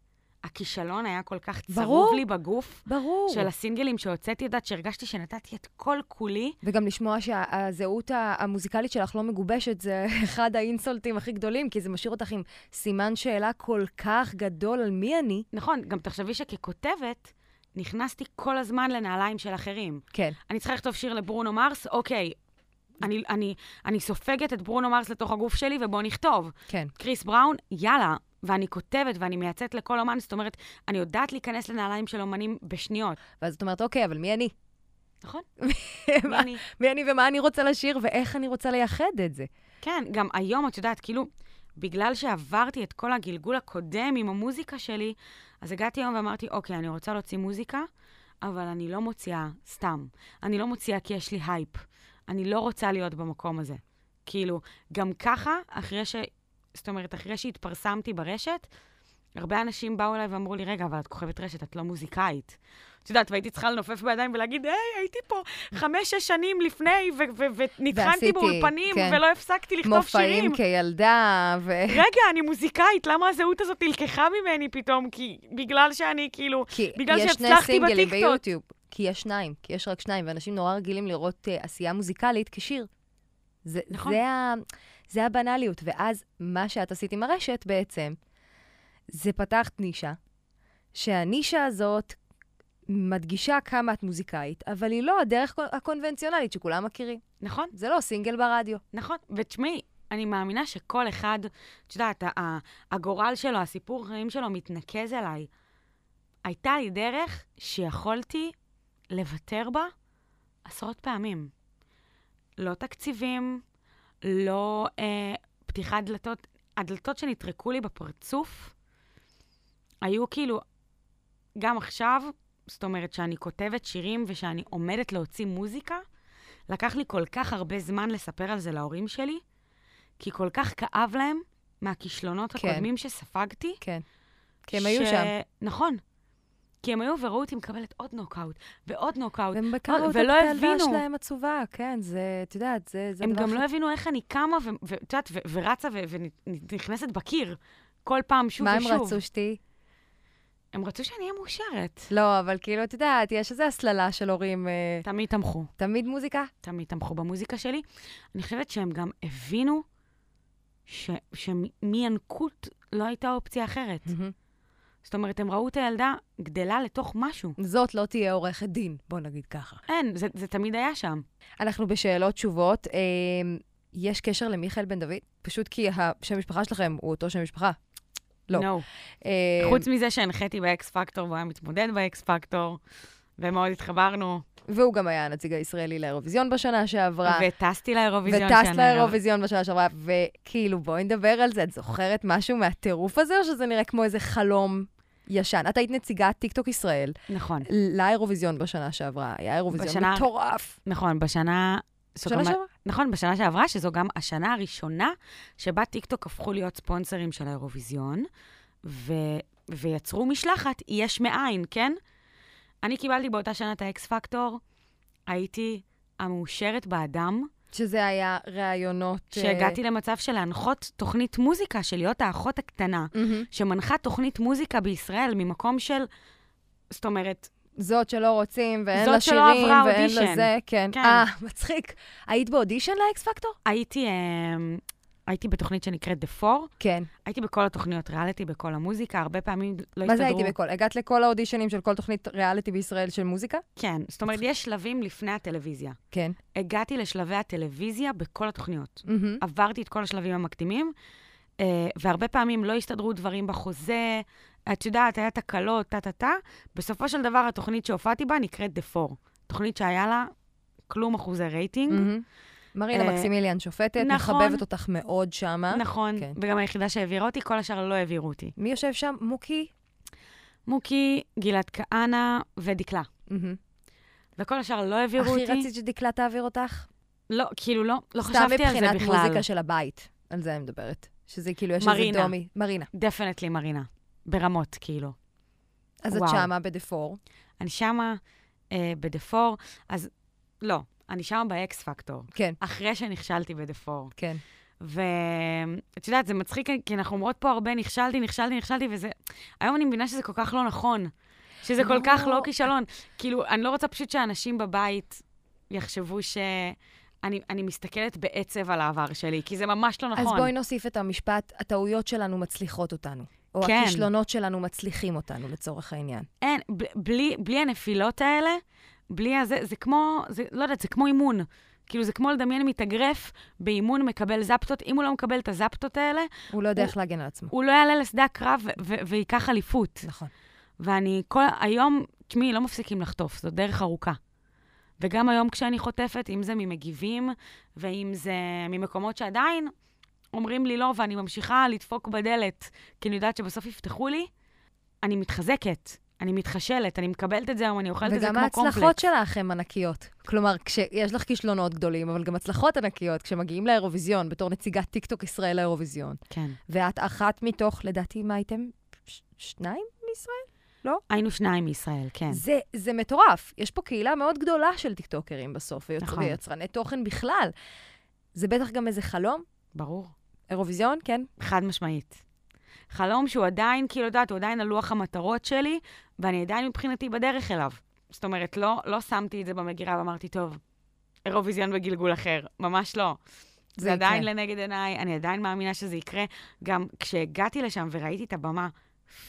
הכישלון היה כל כך צרוב ברור. לי בגוף, ברור. של הסינגלים שהוצאתי, יודעת, שהרגשתי שנתתי את כל כולי. וגם לשמוע שהזהות המוזיקלית שלך לא מגובשת, זה [LAUGHS] אחד האינסולטים הכי גדולים, כי זה משאיר אותך עם סימן שאלה כל כך גדול על מי אני. נכון, גם תחשבי שככותבת, נכנסתי כל הזמן לנעליים של אחרים. כן. אני צריכה לכתוב שיר לברונו מרס, אוקיי. אני, אני, אני סופגת את ברונו מרס לתוך הגוף שלי, ובואו נכתוב. כן. קריס בראון, יאללה. ואני כותבת ואני מייצאת לכל אומן, זאת אומרת, אני יודעת להיכנס לנעליים של אומנים בשניות. ואז את אומרת, אוקיי, אבל מי אני? נכון? [LAUGHS] מי אני? מי אני ומה אני רוצה לשיר, ואיך אני רוצה לייחד את זה. כן, גם היום, את יודעת, כאילו, בגלל שעברתי את כל הגלגול הקודם עם המוזיקה שלי, אז הגעתי היום ואמרתי, אוקיי, אני רוצה להוציא מוזיקה, אבל אני לא מוציאה סתם. אני לא מוציאה כי יש לי הייפ. אני לא רוצה להיות במקום הזה. כאילו, גם ככה, אחרי ש... זאת אומרת, אחרי שהתפרסמתי ברשת, הרבה אנשים באו אליי ואמרו לי, רגע, אבל את כוכבת רשת, את לא מוזיקאית. את יודעת, והייתי צריכה לנופף בידיים ולהגיד, היי, הייתי פה חמש-שש שנים לפני, ונטחנתי באולפנים, כן. ולא הפסקתי לכתוב שירים. מופעים כילדה, ו... [LAUGHS] רגע, אני מוזיקאית, למה הזהות הזאת נלקחה ממני פתאום? כי בגלל שאני כאילו, כי בגלל יש שני שהצלחתי סינגלים בטיקטוק. ביוטיוב. כי יש שניים, כי יש רק שניים, ואנשים נורא רגילים לראות uh, עשייה מוזיקלית כשיר. זה, נכון. זה, ה, זה הבנאליות. ואז מה שאת עשית עם הרשת בעצם, זה פתחת נישה, שהנישה הזאת מדגישה כמה את מוזיקאית, אבל היא לא הדרך הקונבנציונלית שכולם מכירים. נכון, זה לא סינגל ברדיו. נכון. ותשמעי, אני מאמינה שכל אחד, את יודעת, הגורל שלו, הסיפור חיים שלו מתנקז אליי. הייתה לי דרך שיכולתי לוותר בה עשרות פעמים. לא תקציבים, לא אה, פתיחת דלתות. הדלתות שנטרקו לי בפרצוף היו כאילו, גם עכשיו, זאת אומרת שאני כותבת שירים ושאני עומדת להוציא מוזיקה, לקח לי כל כך הרבה זמן לספר על זה להורים שלי, כי כל כך כאב להם מהכישלונות כן. הקודמים שספגתי. כן. כי הם היו שם. נכון. כי הם היו וראו אותי מקבלת עוד נוקאוט ועוד נוקאוט. והם בקרו את הבינו. שלהם עצובה, כן, זה, את יודעת, זה, זה הם גם הכי לא הבינו איך אני קמה ואת יודעת, ורצה ונכנסת בקיר כל פעם שוב מה ושוב. הם רצו שתהיי? הם רצו שאני אהיה מאושרת. לא, אבל כאילו, את יודעת, יש איזו הסללה של הורים, אה, תמיד תמכו. תמיד מוזיקה? תמיד תמכו במוזיקה שלי. אני חושבת שהם גם הבינו ש- שמינקות לא הייתה אופציה אחרת. מהמם. זאת אומרת, הם ראו את הילדה גדלה לתוך משהו. זאת לא תהיה עורכת דין, בוא נגיד ככה. אין, זה, זה תמיד היה שם. אנחנו בשאלות תשובות. אה, יש קשר למיכאל בן דוד? פשוט כי השם משפחה שלכם הוא אותו שם משפחה. לא. No. אה, חוץ מזה שהנחיתי באקס פקטור והוא היה מתמודד באקס פקטור, ומאוד התחברנו, והוא גם היה הנציג הישראלי לאירוויזיון בשנה שעברה. וטסתי לאירוויזיון וטסת שנה. לאירוויזיון בשנה שעברה, וכאילו, בואי נדבר על זה. את זוכרת משהו מהטירוף הזה, או שזה נראה כמו איזה חלום ישן? את היית נציגת טיקטוק ישראל נכון, לאירוויזיון בשנה שעברה. היה אירוויזיון בשנה- מטורף. נכון, בשנה... זו שנה גם- שעברה? נכון, בשנה שעברה, שזו גם השנה הראשונה שבה טיקטוק הפכו להיות ספונסרים של האירוויזיון, ו... ויצרו משלחת יש מאין, כן? אני קיבלתי באותה שנה את האקס פקטור, הייתי המאושרת באדם, שזה היה ראיונות... אה, שהגעתי למצב של להנחות תוכנית מוזיקה, של להיות האחות הקטנה, מהמם. שמנחה תוכנית מוזיקה בישראל ממקום של... זאת אומרת, זאת שלא רוצים, ואין לה שירים, ואין אודישן. לה זה, כן. כן. אה, מצחיק. היית באודישן לאקס פקטור? הייתי, אה, הייתי בתוכנית שנקראת The Four, כן. הייתי בכל התוכניות ריאליטי, בכל המוזיקה, הרבה פעמים לא מה זה הסתדרו. הייתי בכל? הגעת לכל האודישנים של כל תוכנית ריאליטי בישראל של מוזיקה? כן, זאת אומרת, יש שלבים לפני הטלוויזיה. כן. הגעתי לשלבי הטלוויזיה בכל התוכניות. מהמם. עברתי את כל השלבים המקדימים, אה, והרבה פעמים לא הסתדרו דברים בחוזה, את יודעת, היה תקלות, טה-טה-טה. בסופו של דבר, התוכנית שהופעתי בה נקראת The Four. תוכנית שהיה לה כלום אחוזי רייטינג. מהמם. מרינה אה, מקסימיליאן שופטת, נכון. מחבבת אותך מאוד שמה. נכון, כן. וגם היחידה שהעבירה אותי, כל השאר לא העבירו אותי. מי יושב שם? מוקי? מוקי, גלעד כהנא ודקלה. וכל השאר לא העבירו הכי אותי. רצית שדקלה תעביר אותך? לא, כאילו, לא, לא סתם חשבתי על זה מבחינת בכלל. מוזיקה של הבית, על זה אני מדברת. שזה כאילו, יש איזה. דומי. מרינה. definitely מרינה. ברמות, כאילו. אז את וואו. שמה בדה-פור. אני שמה אה, בדה-פור, אז לא, אני שמה באקס פקטור. כן, אחרי שנכשלתי ב The Four. כן. ואת יודעת, זה מצחיק, כי אנחנו אומרות פה הרבה, נכשלתי, נכשלתי, נכשלתי, וזה... היום אני מבינה שזה כל כך לא נכון. שזה כל לא. כך לא כישלון. כאילו, אני לא רוצה פשוט שאנשים בבית יחשבו ש... אני, אני מסתכלת בעצב על העבר שלי, כי זה ממש לא נכון. אז בואי נוסיף את המשפט, הטעויות שלנו מצליחות אותנו. או כן. הכישלונות שלנו מצליחים אותנו, לצורך העניין. אין, ב- בלי, בלי הנפילות האלה, בלי הזה, זה כמו, זה, לא יודעת, זה כמו אימון. כאילו, זה כמו לדמיין מתאגרף באימון מקבל זפטות. אם הוא לא מקבל את הזפטות האלה, הוא לא יודע איך להגן על עצמו. הוא לא יעלה לשדה הקרב וייקח אליפות. נכון. ואני כל היום, תשמעי, לא מפסיקים לחטוף, זאת דרך ארוכה. וגם היום כשאני חוטפת, אם זה ממגיבים, ואם זה ממקומות שעדיין אומרים לי לא, ואני ממשיכה לדפוק בדלת, כי אני יודעת שבסוף יפתחו לי, אני מתחזקת, אני מתחשלת, אני מקבלת את זה היום, אני אוכלת את זה וגם כמו קומפלקס. ההצלחות שלך הן ענקיות. כלומר, כשיש לך כישלונות גדולים, אבל גם הצלחות ענקיות, כשמגיעים לאירוויזיון, בתור נציגת טיקטוק ישראל לאירוויזיון, כן. ואת אחת מתוך, לדעתי, מה הייתם? ש- שניים מישראל? היינו שניים מישראל, כן. זה, זה מטורף. יש פה קהילה מאוד גדולה של טיקטוקרים בסוף, ויוצ... נכון. ויצרני תוכן בכלל. זה בטח גם איזה חלום? ברור. אירוויזיון, כן? חד משמעית. חלום שהוא עדיין, כאילו, יודעת, הוא עדיין על לוח המטרות שלי, ואני עדיין מבחינתי בדרך אליו. זאת אומרת, לא, לא שמתי את זה במגירה ואמרתי, טוב, אירוויזיון בגלגול אחר. ממש לא. זה, זה עדיין יקרה. לנגד עיניי, אני עדיין מאמינה שזה יקרה. גם כשהגעתי לשם וראיתי את הבמה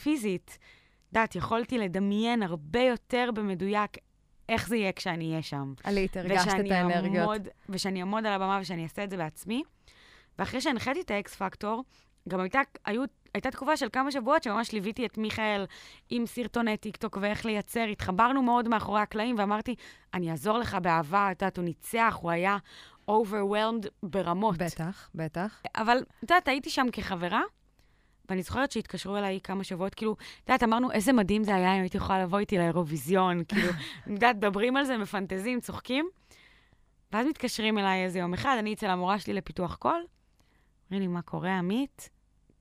פיזית, יודעת, יכולתי לדמיין הרבה יותר במדויק איך זה יהיה כשאני אהיה שם. עלית, הרגשת את האנרגיות. אעמוד, ושאני אעמוד על הבמה ושאני אעשה את זה בעצמי. ואחרי שהנחיתי את האקס פקטור, גם הייתה, היו, הייתה תקופה של כמה שבועות שממש ליוויתי את מיכאל עם סרטוני טיקטוק ואיך לייצר. התחברנו מאוד מאחורי הקלעים, ואמרתי, אני אעזור לך באהבה, את יודעת, הוא ניצח, הוא היה overwhelmed ברמות. בטח, בטח. אבל, את יודעת, הייתי שם כחברה, ואני זוכרת שהתקשרו אליי כמה שבועות, כאילו, את יודעת, אמרנו, איזה מדהים זה היה אם הייתי יכולה לבוא איתי לאירוויזיון, [LAUGHS] כאילו, את יודעת, מדברים על זה, מפנטזים, צוחקים. ואז מתקשרים אליי איזה יום אחד, אני אצל המורה שלי לפיתוח קול, אומרים לי, מה קורה, עמית?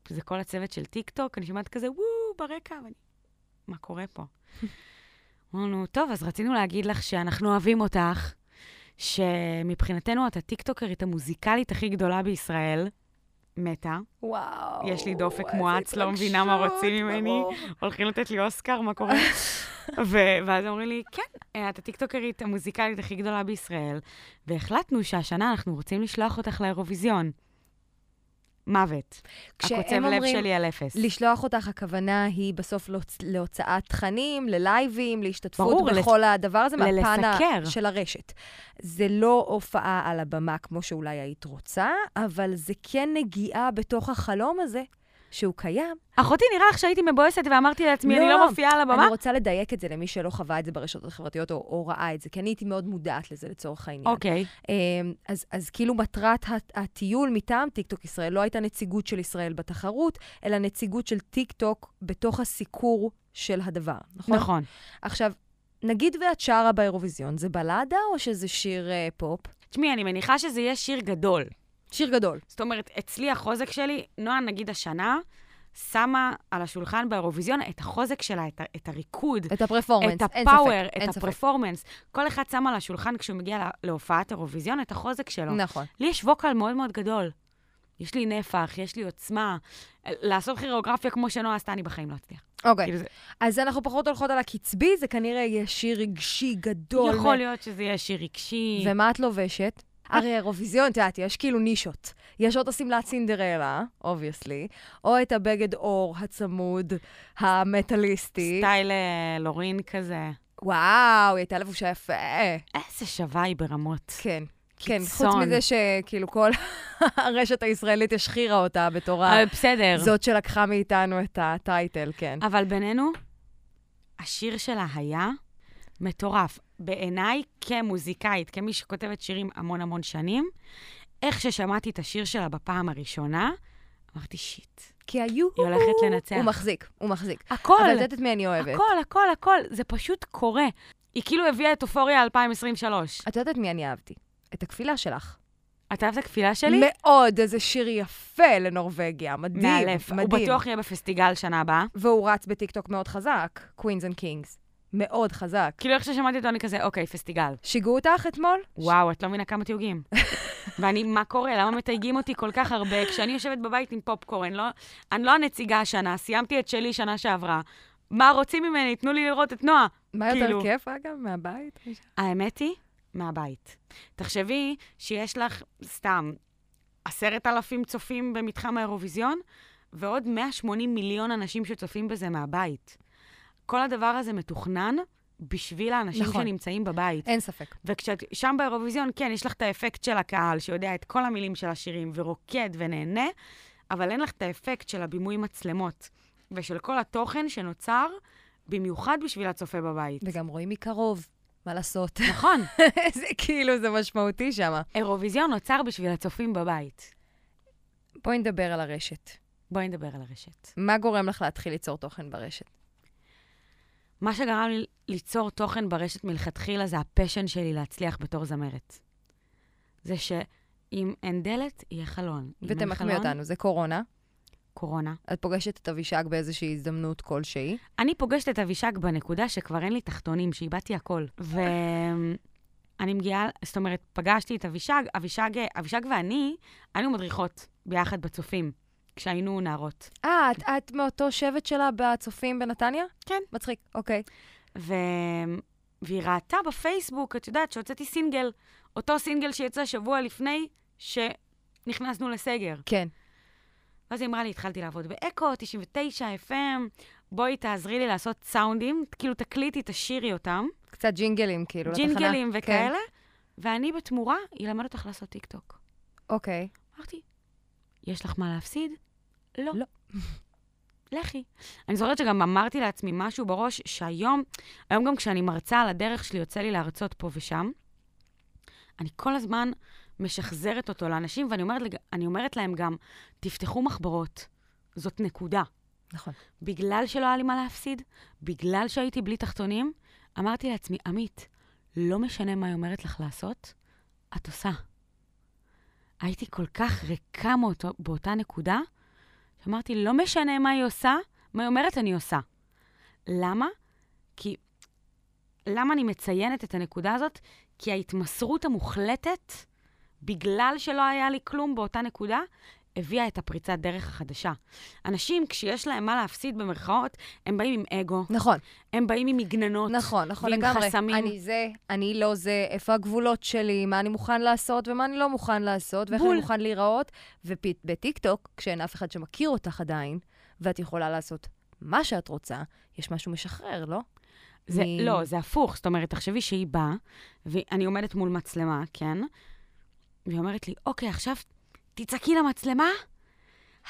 זה כל הצוות של טיק טוק, אני שומעת כזה, וואו, ברקע, ואני, מה קורה פה? [LAUGHS] אמרנו, טוב, אז רצינו להגיד לך שאנחנו אוהבים אותך, שמבחינתנו את הטיקטוקרית המוזיקלית הכי גדולה בישראל, מתה. וואו. יש לי דופק מואץ, לא מבינה מה רוצים ממני. הולכים לתת לי אוסקר, מה קורה? [LAUGHS] ו- ואז אומרים לי, כן, אה, את הטיקטוקרית המוזיקלית הכי גדולה בישראל, והחלטנו שהשנה אנחנו רוצים לשלוח אותך לאירוויזיון. מוות. הקוצב לב שלי על אפס. לשלוח אותך, הכוונה היא בסוף להוצ... להוצאת תכנים, ללייבים, להשתתפות ברור, בכל הדבר הזה, מהפן. של הרשת. זה לא הופעה על הבמה כמו שאולי היית רוצה, אבל זה כן נגיעה בתוך החלום הזה, שהוא קיים. אחותי, נראה לך שהייתי מבואסת ואמרתי לעצמי, אני לא, לא מופיעה על הבמה? אני רוצה לדייק את זה למי שלא חווה את זה ברשתות החברתיות או, או ראה את זה, כי אני הייתי מאוד מודעת לזה לצורך העניין. אוקיי. אמ, אז, אז כאילו מטרת הט- הטיול מטעם טיקטוק ישראל לא הייתה נציגות של ישראל בתחרות, אלא נציגות של טיקטוק בתוך הסיקור של הדבר, נכון? נכון. עכשיו, נגיד ואת שרה באירוויזיון, זה בלדה או שזה שיר אה, פופ? תשמעי, אני מניחה שזה יהיה שיר גדול. שיר גדול. זאת אומרת, אצלי החוזק שלי, נועה, נגיד השנה, שמה על השולחן באירוויזיון את החוזק שלה, את, את הריקוד, את הפרפורמנס, את אין הפאוור, ספק, את אין ספק. הפרפורמנס. כל אחד שם על השולחן כשהוא מגיע לה- להופעת אירוויזיון את החוזק שלו. נכון. לי יש ווקל מאוד מאוד גדול. יש לי נפח, יש לי עוצמה. לעשות כירוגרפיה כמו שנועה עשתה, אני בחיים לא אצליח. אוקיי, כאילו זה, אז אנחנו פחות הולכות על הקצבי, זה כנראה יהיה שיר רגשי גדול. יכול להיות שזה יהיה שיר רגשי. ומה את לובשת? הרי אירוויזיון, את יודעת, יש כאילו נישות. יש או את השמלת סינדרלה, obviously, או את הבגד אור הצמוד, המטאליסטי. סטייל אה, לורין כזה. וואו, היא הייתה לבושה יפה. איזה שווה היא ברמות. כן. כן, חוץ. מזה שכאילו כל [LAUGHS] הרשת הישראלית השחירה אותה בתור בסדר. זאת שלקחה מאיתנו את ה title, כן. אבל בינינו, השיר שלה היה מטורף. בעיניי, כמוזיקאית, כמי שכותבת שירים המון המון שנים, איך ששמעתי את השיר שלה בפעם הראשונה, אמרתי, שיט, כי היו... היא הולכת לנצח. הוא מחזיק, הוא מחזיק. הכל, אבל את יודעת את מי אני אוהבת. הכל, הכל, הכל, זה פשוט קורה. היא כאילו הביאה את אופוריה 2023. את יודעת את מי אני אהבתי? את הכפילה שלך. את אוהבת את הכפילה שלי? מאוד, איזה שיר יפה לנורבגיה, מדהים, מאלף. מדהים. הוא בטוח יהיה בפסטיגל שנה הבאה. והוא רץ בטיקטוק מאוד חזק, Queens and Kings. מאוד חזק. כאילו, איך ששמעתי אותו, אני כזה, אוקיי, פסטיגל. שיגעו אותך אתמול? וואו, את לא מבינה כמה תיוגים. [LAUGHS] ואני, מה קורה? למה מתייגים אותי כל כך הרבה כשאני יושבת בבית עם פופקורן? לא, אני לא הנציגה השנה, סיימתי את שלי שנה שעברה. מה רוצים ממני? תנו לי לראות את נועה. מה יותר כאילו- כיף, אגב, מהבית? האמת היא, מהבית. תחשבי שיש לך, סתם, עשרת אלפים צופים במתחם האירוויזיון, ועוד 180 מיליון אנשים שצופים בזה מהבית. כל הדבר הזה מתוכנן בשביל האנשים נכון. שנמצאים בבית. אין ספק. וכשאת שם באירוויזיון, כן, יש לך את האפקט של הקהל, שיודע את כל המילים של השירים, ורוקד ונהנה, אבל אין לך את האפקט של הבימוי מצלמות, ושל כל התוכן שנוצר במיוחד בשביל הצופה בבית. וגם רואים מקרוב, מה לעשות. נכון, [LAUGHS] זה כאילו, זה משמעותי שם. אירוויזיון נוצר בשביל הצופים בבית. בואי נדבר על הרשת. בואי נדבר על הרשת. מה גורם לך להתחיל ליצור תוכן ברשת? מה שגרם לי ליצור תוכן ברשת מלכתחילה זה ה passion שלי להצליח בתור זמרת. זה שאם אין דלת, יהיה חלון. חלון, אותנו, זה קורונה. קורונה. את פוגשת את אבישג באיזושהי הזדמנות כלשהי. אני פוגשת את אבישג בנקודה שכבר אין לי תחתונים, שאיבדתי הכל. ואני מגיעה, זאת אומרת, פגשתי את אבישג, אבישג, אבישג ואני היינו מדריכות ביחד בצופים, כשהיינו נערות. אה, את, את מאותו שבט שלה בצופים בנתניה? כן. מצחיק, אוקיי. ו... והיא ראתה בפייסבוק, את יודעת, שהוצאתי סינגל, אותו סינגל שיצא שבוע לפני שנכנסנו לסגר. כן. ואז היא אמרה לי, התחלתי לעבוד באקו, 99 FM, בואי תעזרי לי לעשות סאונדים, כאילו תקליטי, תשאירי אותם, קצת ג'ינגלים, כאילו, לתחנה. ג'ינגלים כן. וכאלה, ואני בתמורה אלמד אותך לעשות טיקטוק. אוקיי. אמרתי, יש לך מה להפסיד? לא. לא. [LAUGHS] לכי. אני זוכרת שגם אמרתי לעצמי משהו בראש, שהיום, היום גם כשאני מרצה על הדרך שלי, יוצא לי להרצות פה ושם, אני כל הזמן משחזרת אותו לאנשים, ואני אומרת, אומרת להם גם, תפתחו מחברות, זאת נקודה. נכון. בגלל שלא היה לי מה להפסיד, בגלל שהייתי בלי תחתונים, אמרתי לעצמי, עמית, לא משנה מה היא אומרת לך לעשות, את עושה. הייתי כל כך ריקה מאותו, באותה נקודה, שאמרתי, לא משנה מה היא עושה, מה היא אומרת, אני עושה. למה? כי... למה אני מציינת את הנקודה הזאת? כי ההתמסרות המוחלטת, בגלל שלא היה לי כלום באותה נקודה, הביאה את הפריצת דרך החדשה. אנשים, כשיש להם מה להפסיד במרכאות, הם באים עם אגו, נכון, הם באים עם מגננות. נכון, נכון ועם לגמרי. חסמים. אני זה, אני לא זה, איפה הגבולות שלי, מה אני מוכן לעשות ומה אני לא מוכן לעשות, ואיך בול. אני מוכן להיראות. ובטיקטוק, כשאין אף אחד שמכיר אותך עדיין, ואת יכולה לעשות מה שאת רוצה, יש משהו משחרר, לא? זה, מ- לא, זה הפוך. זאת אומרת, תחשבי שהיא באה, ואני עומדת מול מצלמה, כן? והיא אומרת לי, אוקיי, עכשיו תצעקי למצלמה,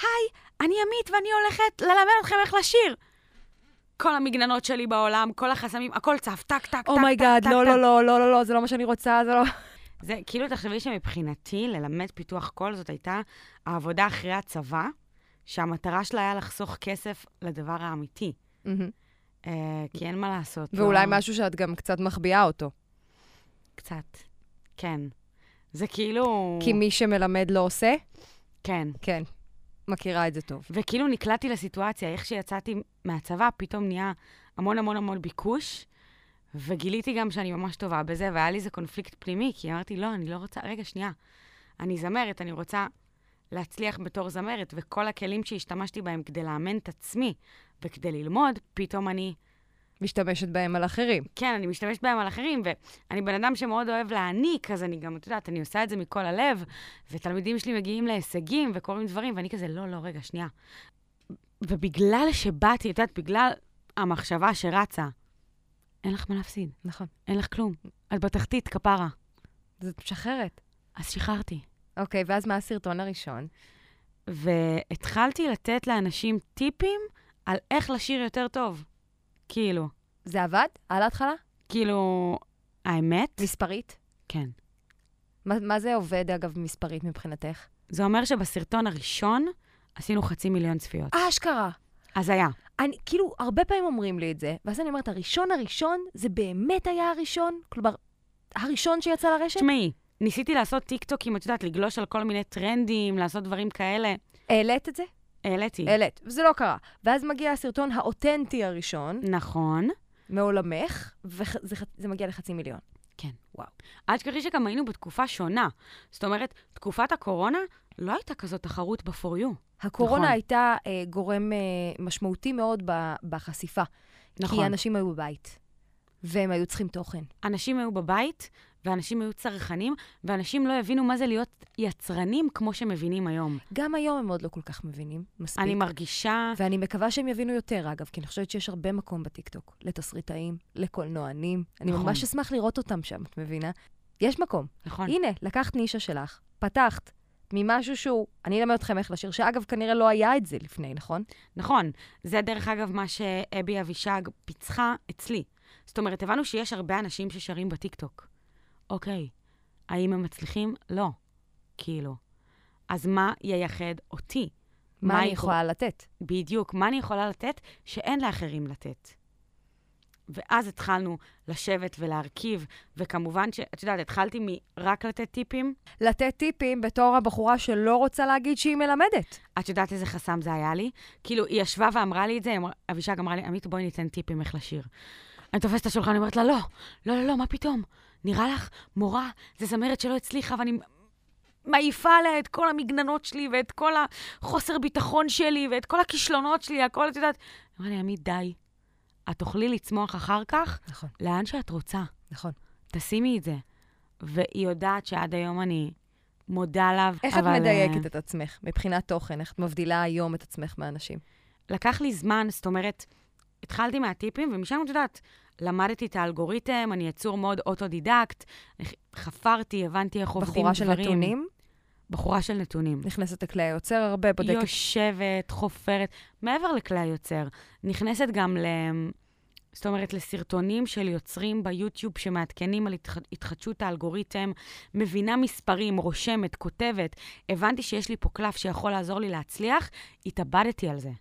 היי, אני עמית ואני הולכת ללמד אתכם איך לשיר. כל המגננות שלי בעולם, כל החסמים, הכל צף, טק, טק, טק, טק, oh my God, טק, לא. לא, לא, לא, לא, לא, זה לא מה שאני רוצה, זה לא... זה כאילו, תחשבי שמבחינתי, ללמד פיתוח קול, זאת הייתה העבודה אחרי הצבא, שהמטרה שלה היה לחסוך כסף לדבר האמיתי. אה, כי אין מה לעשות. ואולי לא- משהו שאת גם קצת מחביאה אותו. קצת. כן. זה כאילו... כי מי שמלמד לא עושה, כן. כן, מכירה את זה טוב. וכאילו נקלעתי לסיטואציה, איך שיצאתי מהצבא, פתאום נהיה המון המון המון ביקוש, וגיליתי גם שאני ממש טובה בזה, והיה לי איזה קונפליקט פנימי, כי אמרתי, לא, אני לא רוצה, רגע, שנייה, אני זמרת, אני רוצה להצליח בתור זמרת, וכל הכלים שהשתמשתי בהם כדי לאמן את עצמי וכדי ללמוד, פתאום אני, משתמשת בהם על אחרים. כן, אני משתמשת בהם על אחרים, ואני בן אדם שמאוד אוהב להעניק, אז אני גם, את יודעת, אני עושה את זה מכל הלב, ותלמידים שלי מגיעים להישגים וקוראים דברים, ואני כזה, לא, לא, רגע, שנייה. ובגלל שבאתי, את יודעת, בגלל המחשבה שרצה, אין לך מה להפסיד, נכון. אין לך כלום. את בתחתית, כפרה. זאת משחררת. אז שחררתי. אוקיי, ואז מה הסרטון הראשון? והתחלתי לתת לאנשים טיפים על איך לשיר יותר טוב. כאילו, זה עבד? על ההתחלה? כאילו, האמת, מספרית? כן. מה, מה זה עובד, אגב, מספרית מבחינתך? זה אומר שבסרטון הראשון עשינו חצי מיליון צפיות. אשכרה. אז היה. אני, כאילו, הרבה פעמים אומרים לי את זה, ואז אני אומרת, הראשון הראשון, זה באמת היה הראשון? כלומר, הראשון שיצא לרשת? תשמעי, ניסיתי לעשות טיקטוקים, את יודעת, לגלוש על כל מיני טרנדים, לעשות דברים כאלה. העלית את זה? העליתי. העלית, וזה לא קרה. ואז מגיע הסרטון האותנטי הראשון, נכון. מעולמך, וזה זה מגיע לחצי מיליון. כן. וואו. אל תשכחי שגם היינו בתקופה שונה. זאת אומרת, תקופת הקורונה לא הייתה כזאת תחרות ב-for you. הקורונה נכון. הייתה אה, גורם אה, משמעותי מאוד ב, בחשיפה. נכון. כי אנשים היו בבית, והם היו צריכים תוכן. אנשים היו בבית, ואנשים היו צרכנים, ואנשים לא הבינו מה זה להיות יצרנים כמו שמבינים היום. גם היום הם עוד לא כל כך מבינים מספיק. אני מרגישה... ואני מקווה שהם יבינו יותר, אגב, כי אני חושבת שיש הרבה מקום בטיקטוק לתסריטאים, לקולנוענים. אני נכון. ממש אשמח לראות אותם שם, את מבינה? יש מקום. נכון. הנה, לקחת נישה שלך, פתחת ממשהו שהוא, אני אלמד אתכם איך לשיר, שאגב, כנראה לא היה את זה לפני, נכון? נכון. זה דרך אגב מה שאבי אבישג פיצחה אצלי. זאת אומרת, הבנו שיש הרבה אנשים ששרים בטיקטוק. אוקיי, האם הם מצליחים? לא. כאילו. אז מה ייחד אותי? מה אני יכול- יכולה לתת? בדיוק, מה אני יכולה לתת שאין לאחרים לתת? ואז התחלנו לשבת ולהרכיב, וכמובן שאת יודעת, התחלתי מרק לתת טיפים. לתת טיפים בתור הבחורה שלא רוצה להגיד שהיא מלמדת. את יודעת איזה חסם זה היה לי? כאילו, היא ישבה ואמרה לי את זה, אבישג אמרה לי, עמית, בואי ניתן טיפים איך לשיר. אני תופסת את השולחן, אני אומרת לה, לא, לא, לא, לא, מה פתאום? נראה לך, מורה, זה זמרת שלא הצליחה, ואני מעיפה עליה את כל המגננות שלי, ואת כל החוסר ביטחון שלי, ואת כל הכישלונות שלי, הכל, את יודעת. אמרה לי, עמית, די. את תוכלי לצמוח אחר כך נכון, לאן שאת רוצה. נכון. תשימי את זה. והיא יודעת שעד היום אני מודה לה, איך אבל, את אה, מדייקת את עצמך מבחינת תוכן? איך את מבדילה היום את עצמך מאנשים? לקח לי זמן, זאת אומרת, התחלתי מהטיפים, ומשם, את יודעת, למדתי את האלגוריתם, אני יצור מאוד אוטודידקט, חפרתי, הבנתי איך עובדים באחורה של דברים. נתונים, באחורה של נתונים. נכנסת לכלי היוצר הרבה, בודקת... יושבת, חופרת. מעבר לכלי היוצר, נכנסת גם ל... זאת אומרת, לסרטונים של יוצרים ביוטיוב שמעדכנים על התח... התחדשות האלגוריתם, מבינה מספרים, רושמת, כותבת. הבנתי שיש לי פה קלף שיכול לעזור לי להצליח, התאבדתי על זה.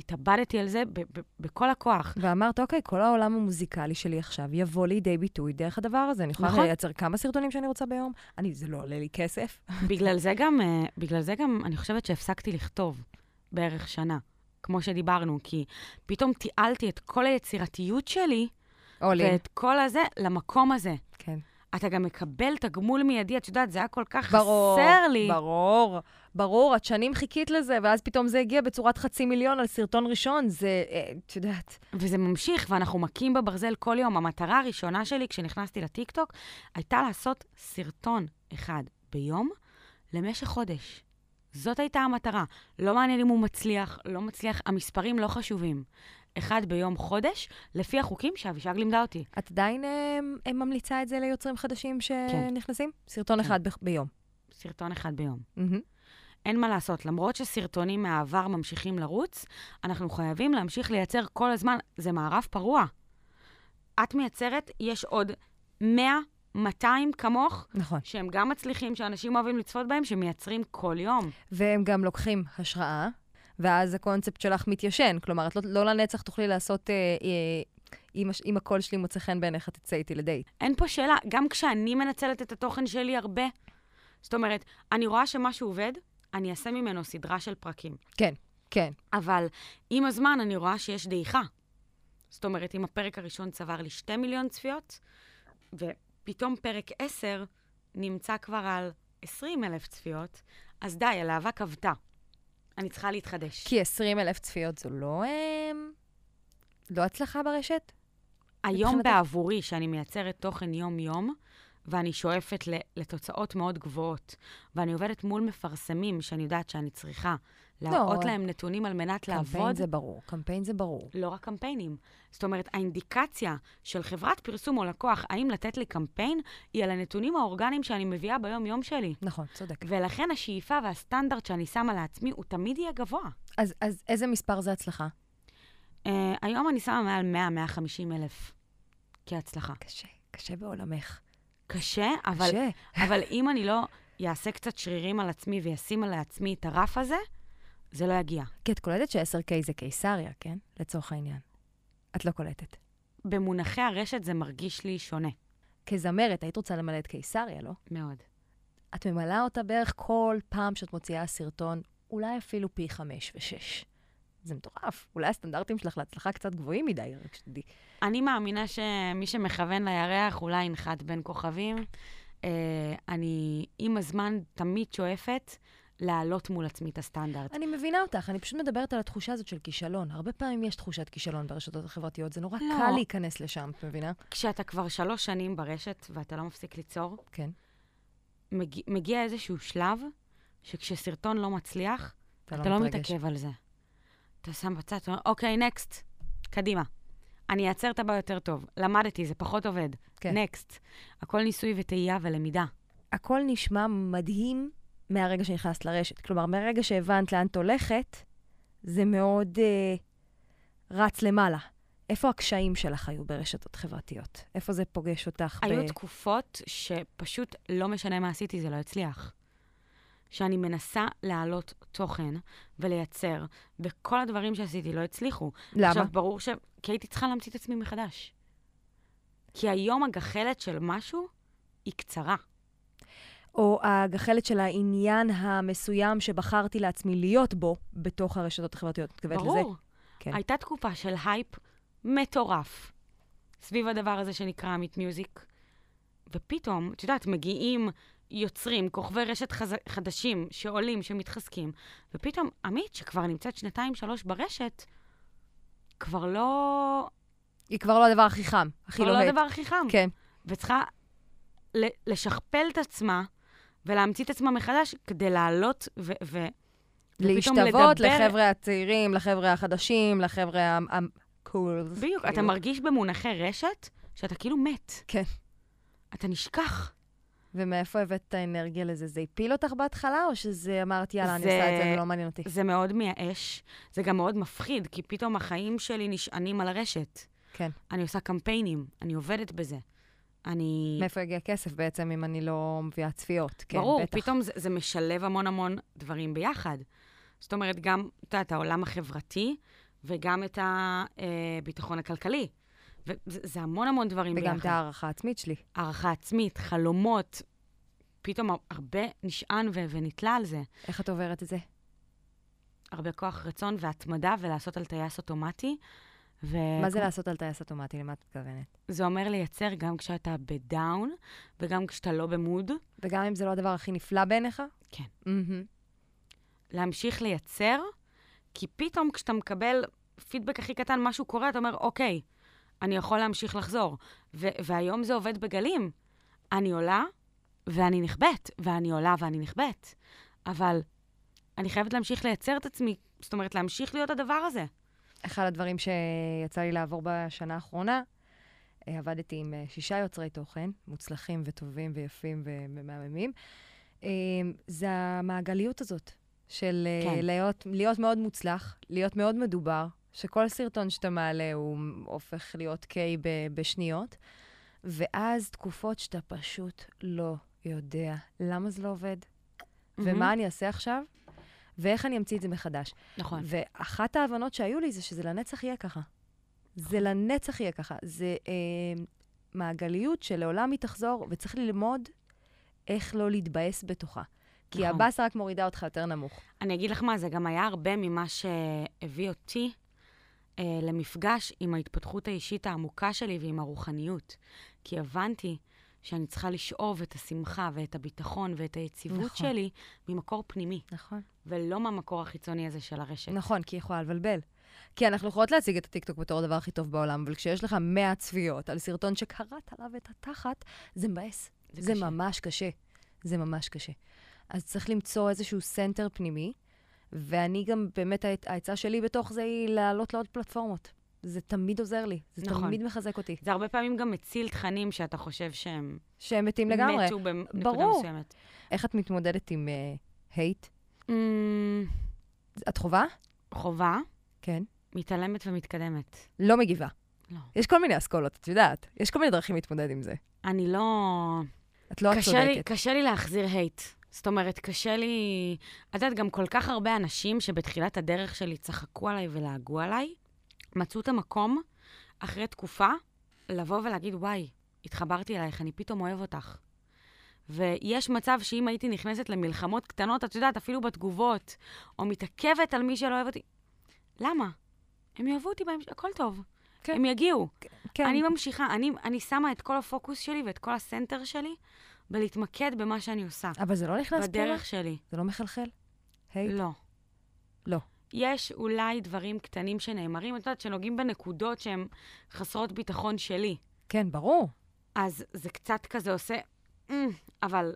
התאבדתי על זה ב- ב- בכל הכוח. ואמרת, אוקיי, כל העולם המוזיקלי שלי עכשיו יבוא לידי ביטוי דרך הדבר הזה. אני יכולה נכון. לייצר כמה סרטונים שאני רוצה ביום? אני, זה לא עולה לי כסף. [LAUGHS] בגלל זה גם, אה, בגלל זה גם, אני חושבת שהפסקתי לכתוב בערך שנה, כמו שדיברנו, כי פתאום תיעלתי את כל היצירתיות שלי. ואת כל הזה למקום הזה. כן. אתה גם מקבל תגמול מיידי, את יודעת, זה היה כל כך ברור, חסר לי. ברור, ברור, את שנים חיכית לזה, ואז פתאום זה הגיע בצורת חצי מיליון על סרטון ראשון, זה, אה, את יודעת. וזה ממשיך, ואנחנו מכים בברזל כל יום. המטרה הראשונה שלי כשנכנסתי לטיקטוק הייתה לעשות סרטון אחד ביום למשך חודש. זאת הייתה המטרה. לא מעניין אם הוא מצליח, לא מצליח, המספרים לא חשובים. אחד ביום חודש, לפי החוקים שאבישג לימדה אותי. את עדיין אה, ממליצה את זה ליוצרים חדשים שנכנסים? סרטון כן. אחד ב- ביום. סרטון אחד ביום. מהמם. אין מה לעשות, למרות שסרטונים מהעבר ממשיכים לרוץ, אנחנו חייבים להמשיך לייצר כל הזמן, זה מערב פרוע. את מייצרת, יש עוד 100, 200 כמוך, נכון. שהם גם מצליחים, שאנשים אוהבים לצפות בהם, שמייצרים כל יום. והם גם לוקחים השראה, ואז הקונספט שלך מתיישן. כלומר, את לא, לא לנצח תוכלי לעשות, אה, אה, אם, אם הקול שלי מוצא חן בעיניך, תצא איתי לדייט. אין פה שאלה, גם כשאני מנצלת את התוכן שלי הרבה, זאת אומרת, אני רואה שמשהו עובד, אני אעשה ממנו סדרה של פרקים. כן, כן. אבל עם הזמן אני רואה שיש דעיכה. זאת אומרת, אם הפרק הראשון צבר לי 2 מיליון צפיות, ופתאום פרק 10 נמצא כבר על 20 אלף צפיות, אז די, הלהבה כבתה. אני צריכה להתחדש. כי 20 אלף צפיות זו לא, אה, לא הצלחה ברשת? היום? בעבורי, שאני מייצרת תוכן יום-יום, ואני שואפת לתוצאות מאוד גבוהות, ואני עובדת מול מפרסמים שאני יודעת שאני צריכה להראות לא, להם נתונים על מנת קמפיין לעבוד, זה ברור, קמפיין זה ברור. לא רק קמפיינים. זאת אומרת, האינדיקציה של חברת פרסום או לקוח, האם לתת לי קמפיין, היא על הנתונים האורגניים שאני מביאה ביום-יום שלי. נכון, צודק. ולכן השאיפה והסטנדרט שאני שמה לעצמי, הוא תמיד יהיה גבוה. אז, אז איזה מספר זה הצלחה? Uh, היום אני שמה מעל 100-150 אלף כהצלחה. קשה, קשה בעולמך. קשה, אבל, קשה. אבל אם אני לא אעשה קצת שרירים על עצמי וישים על עצמי את הרף הזה, זה לא יגיע. כי את קולטת ש-10K זה קיסריה, כן? לצורך העניין. את לא קולטת. במונחי הרשת זה מרגיש לי שונה כזמרת, היית רוצה למלא את קיסריה, לא? מאוד. את ממלאה אותה בערך כל פעם שאת מוציאה סרטון, אולי אפילו פי חמש ושש. זה מטורף. אולי הסטנדרטים שלך להצלחה קצת גבוהים מדי, רק שתדעי. אני מאמינה שמי שמכוון לירח אולי ינחת בין כוכבים. אה, אני עם הזמן תמיד שואפת להעלות מול עצמי את הסטנדרט. אני מבינה אותך, אני פשוט מדברת על התחושה הזאת של כישלון. הרבה פעמים יש תחושת כישלון ברשתות החברתיות, זה נורא לא. קל להיכנס לשם, את מבינה? כשאתה כבר שלוש שנים ברשת ואתה לא מפסיק ליצור, כן. מגיע, מגיע איזשהו שלב שכשסרטון לא מצליח, אתה אתה לא מתרגש. מתעכב על זה. אתה שם בצד, אתה אומר, אוקיי, נקסט, קדימה. אני אעצר את הבא יותר טוב. למדתי, זה פחות עובד. כן. נקסט. הכל ניסוי וטעייה ולמידה. הכל נשמע מדהים מהרגע שנכנסת לרשת. כלומר, מהרגע שהבנת לאן את הולכת, זה מאוד אה, רץ למעלה. איפה הקשיים שלך היו ברשתות חברתיות? איפה זה פוגש אותך? היו תקופות שפשוט לא משנה מה עשיתי, זה לא הצליח. שאני מנסה להעלות תוכן ולייצר, וכל הדברים שעשיתי לא הצליחו. למה? עכשיו, ברור ש... כי הייתי צריכה להמציא את עצמי מחדש. כי היום הגחלת של משהו היא קצרה. או הגחלת של העניין המסוים שבחרתי לעצמי להיות בו בתוך הרשתות החברתיות. את מתכוונת לזה? ברור. כן. הייתה תקופה של הייפ מטורף סביב הדבר הזה שנקרא עמית מיוזיק, ופתאום, את יודעת, מגיעים יוצרים, כוכבי רשת חז... חדשים שעולים, שמתחזקים, ופתאום עמית, שכבר נמצאת שנתיים, שלוש ברשת, כבר לא... היא כבר לא הדבר הכי חם, הכי כבר לא לוהט. הדבר הכי חם. כן. וצריכה לשכפל את עצמה ולהמציא את עצמה מחדש כדי לעלות ו... ו- להשתוות לחבר'ה הצעירים, לחבר'ה החדשים, לחבר'ה הקולס. בדיוק, אתה מרגיש במונחי רשת שאתה כאילו מת. כן. אתה נשכח. ומאיפה הבאת את האנרגיה לזה? זה הפיל אותך בהתחלה, או שזה אמרת, יאללה, אני זה- עושה את זה, זה לא מעניין אותי? זה מאוד מייאש, זה גם מאוד מפחיד, כי פתאום החיים שלי נשענים על הרשת. כן. אני עושה קמפיינים, אני עובדת בזה. אני... מאיפה יגיע כסף בעצם אם אני לא מביאה צפיות? כן, ברור, בטח. פתאום זה, זה משלב המון המון דברים ביחד. זאת אומרת, גם, את יודעת, העולם החברתי, וגם את הביטחון הכלכלי. וזה זה המון המון דברים ביחד. וגם את הערכה העצמית שלי. הערכה עצמית, חלומות, פתאום הרבה נשען ו- ונתלה על זה. איך את עוברת את זה? הרבה כוח רצון והתמדה ולעשות על טייס אוטומטי. ו... מה זה לעשות על טייס אוטומטי? למה את מתכוונת? זה אומר לייצר גם כשאתה בדאון וגם כשאתה לא במוד. וגם אם זה לא הדבר הכי נפלא בעיניך? כן. מהמם. להמשיך לייצר, כי פתאום כשאתה מקבל פידבק הכי קטן, משהו קורה, אתה אומר, אוקיי, אני יכול להמשיך לחזור. ו- והיום זה עובד בגלים. אני עולה ואני נכבדת, ואני עולה ואני נכבדת. אבל אני חייבת להמשיך לייצר את עצמי, זאת אומרת, להמשיך להיות הדבר הזה. אחד הדברים שיצא לי לעבור בשנה האחרונה, אה, עבדתי עם אה, שישה יוצרי תוכן, מוצלחים וטובים ויפים ומהממים. אה, זה המעגליות הזאת של כן. להיות, להיות מאוד מוצלח, להיות מאוד מדובר, שכל סרטון שאתה מעלה הוא הופך להיות קיי בשניות, ואז תקופות שאתה פשוט לא יודע למה זה לא עובד, mm-hmm. ומה אני אעשה עכשיו, ואיך אני אמציא את זה מחדש. נכון. ואחת ההבנות שהיו לי זה שזה לנצח יהיה ככה. זה לנצח יהיה ככה. זה אה, מעגליות שלעולם היא תחזור, וצריך ללמוד איך לא להתבאס בתוכה. כי נכון. הבאסה רק מורידה אותך יותר נמוך. אני אגיד לך מה, זה גם היה הרבה ממה שהביא אותי אה, למפגש עם ההתפתחות האישית העמוקה שלי ועם הרוחניות. כי הבנתי שאני צריכה לשאוב את השמחה ואת הביטחון ואת היציבות נכון. שלי ממקור פנימי. נכון. ולא מהמקור החיצוני הזה של הרשת. נכון, כי היא יכולה לבלבל. כי אנחנו יכולות להציג את הטיקטוק בתור הדבר הכי טוב בעולם, אבל כשיש לך 100 צפיות על סרטון שקראת עליו את התחת, זה מבאס. זה, זה קשה. ממש קשה. זה ממש קשה. אז צריך למצוא איזשהו center פנימי, ואני גם, באמת, העצה שלי בתוך זה היא לעלות לעוד פלטפורמות. זה תמיד עוזר לי, זה נכון. תמיד מחזק אותי. זה הרבה פעמים גם מציל תכנים שאתה חושב שהם... שהם מתים לגמרי. מתו בנקודה ברור. מסוימת. איך את מתמודדת עם hate? אה, אממ. את חווה? חווה. כן. מתעלמת ומתקדמת. לא מגיבה. לא. יש כל מיני אסכולות, את יודעת. יש כל מיני דרכים להתמודד עם זה. אני לא... את לא קשה לי, קשה לי להחזיר הייט. זאת אומרת, קשה לי... את יודעת, גם כל כך הרבה אנשים שבתחילת הדרך שלי צחקו עליי ולעגו עליי, מצאו את המקום, אחרי תקופה, לבוא ולהגיד, וואי, התחברתי אלייך, אני פתאום אוהב אותך. ויש מצב שאם הייתי נכנסת למלחמות קטנות, את יודעת, אפילו בתגובות, או מתעכבת על מי שלא אוהב אותי, למה? הם יאהבו אותי בהמשך, הכל טוב. כן. הם יגיעו. כן. אני ממשיכה, אני, אני שמה את כל הפוקוס שלי ואת כל הסנטר שלי בלהתמקד במה שאני עושה. אבל זה לא נכנס פנימה? בדרך שלי. זה לא מחלחל? היי? לא. לא. יש אולי דברים קטנים שנאמרים, את יודעת, שנוגעים בנקודות שהן חסרות ביטחון שלי. כן, ברור. אז זה קצת כזה עושה, mm, אבל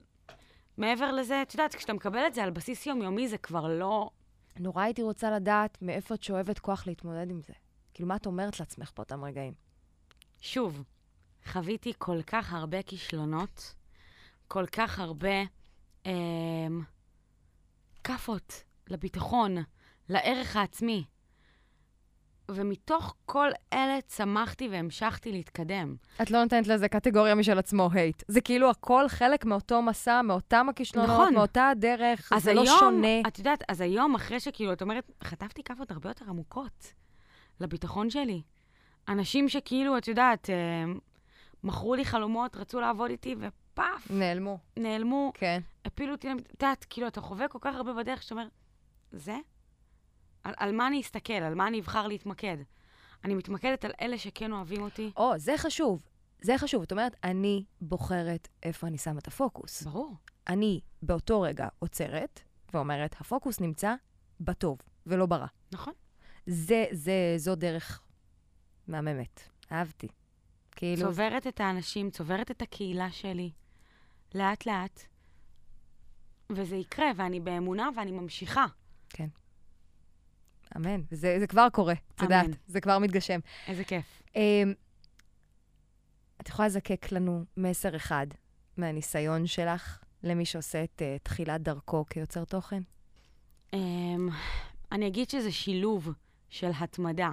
מעבר לזה, את יודעת, כשאתה מקבל את זה על בסיס יומיומי, זה כבר לא... נורא הייתי רוצה לדעת מאיפה את שואבת כוח להתמודד עם זה. כאילו, מה את אומרת לעצמך באותם רגעים? שוב, חוויתי כל כך הרבה כישלונות, כל כך הרבה אה, כאפות לביטחון, לערך העצמי. ומתוך כל אלה צמחתי והמשכתי להתקדם. את לא נותנת לזה קטגוריה משל עצמו, הייט. זה כאילו הכל חלק מאותו מסע, מאותם הכישלונות, נכון. מאותה הדרך, זה לא היום, לא שונה. את יודעת, אז היום, אחרי שכאילו, את אומרת, חטפתי כאפות הרבה יותר עמוקות לביטחון שלי. אנשים שכאילו, את יודעת, אה, מכרו לי חלומות, רצו לעבוד איתי, ופאף. נעלמו. נעלמו. כן. הפילו אותי, את יודעת, כאילו, אתה חווה כל כך הרבה בדרך שאתה אומר, זה? על, על מה אני אסתכל? על מה אני אבחר להתמקד? אני מתמקדת על אלה שכן אוהבים אותי. או, זה חשוב. זה חשוב. זאת אומרת, אני בוחרת איפה אני שמה את הפוקוס. ברור. אני באותו רגע עוצרת ואומרת, הפוקוס נמצא בטוב ולא ברע. נכון. זה, זה, זו דרך מהממת. אהבתי. כאילו... צוברת את האנשים, צוברת את הקהילה שלי, לאט-לאט, וזה יקרה, ואני באמונה ואני ממשיכה. כן. אמן. זה, זה כבר קורה, את יודעת. זה כבר מתגשם. איזה כיף. Um, את יכולה לזקק לנו מסר אחד מהניסיון שלך למי שעושה את uh, תחילת דרכו כיוצר תוכן? Um, אני אגיד שזה שילוב של התמדה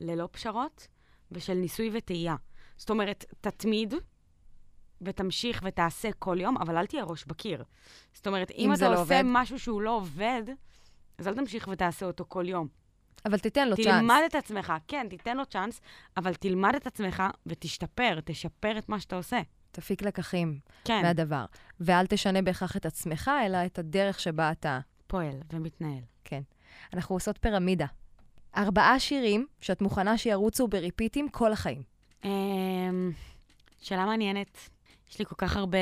ללא פשרות ושל ניסוי וטעייה. זאת אומרת, תתמיד ותמשיך ותעשה כל יום, אבל אל תהיה ראש בקיר. זאת אומרת, אם, אם אתה לא עושה עובד. משהו שהוא לא עובד, אז אל תמשיך ותעשה אותו כל יום. אבל תיתן לו תלמד צ'אנס. תלמד את עצמך, כן, תיתן לו צ'אנס, אבל תלמד את עצמך ותשתפר, תשפר את מה שאתה עושה. תפיק לקחים כן. מהדבר. ואל תשנה בהכרח את עצמך, אלא את הדרך שבה אתה... פועל ומתנהל. כן. אנחנו עושות פירמידה. ארבעה שירים שאת מוכנה שירוצו בריפיטים כל החיים. אמ, שאלה מעניינת. יש לי כל כך הרבה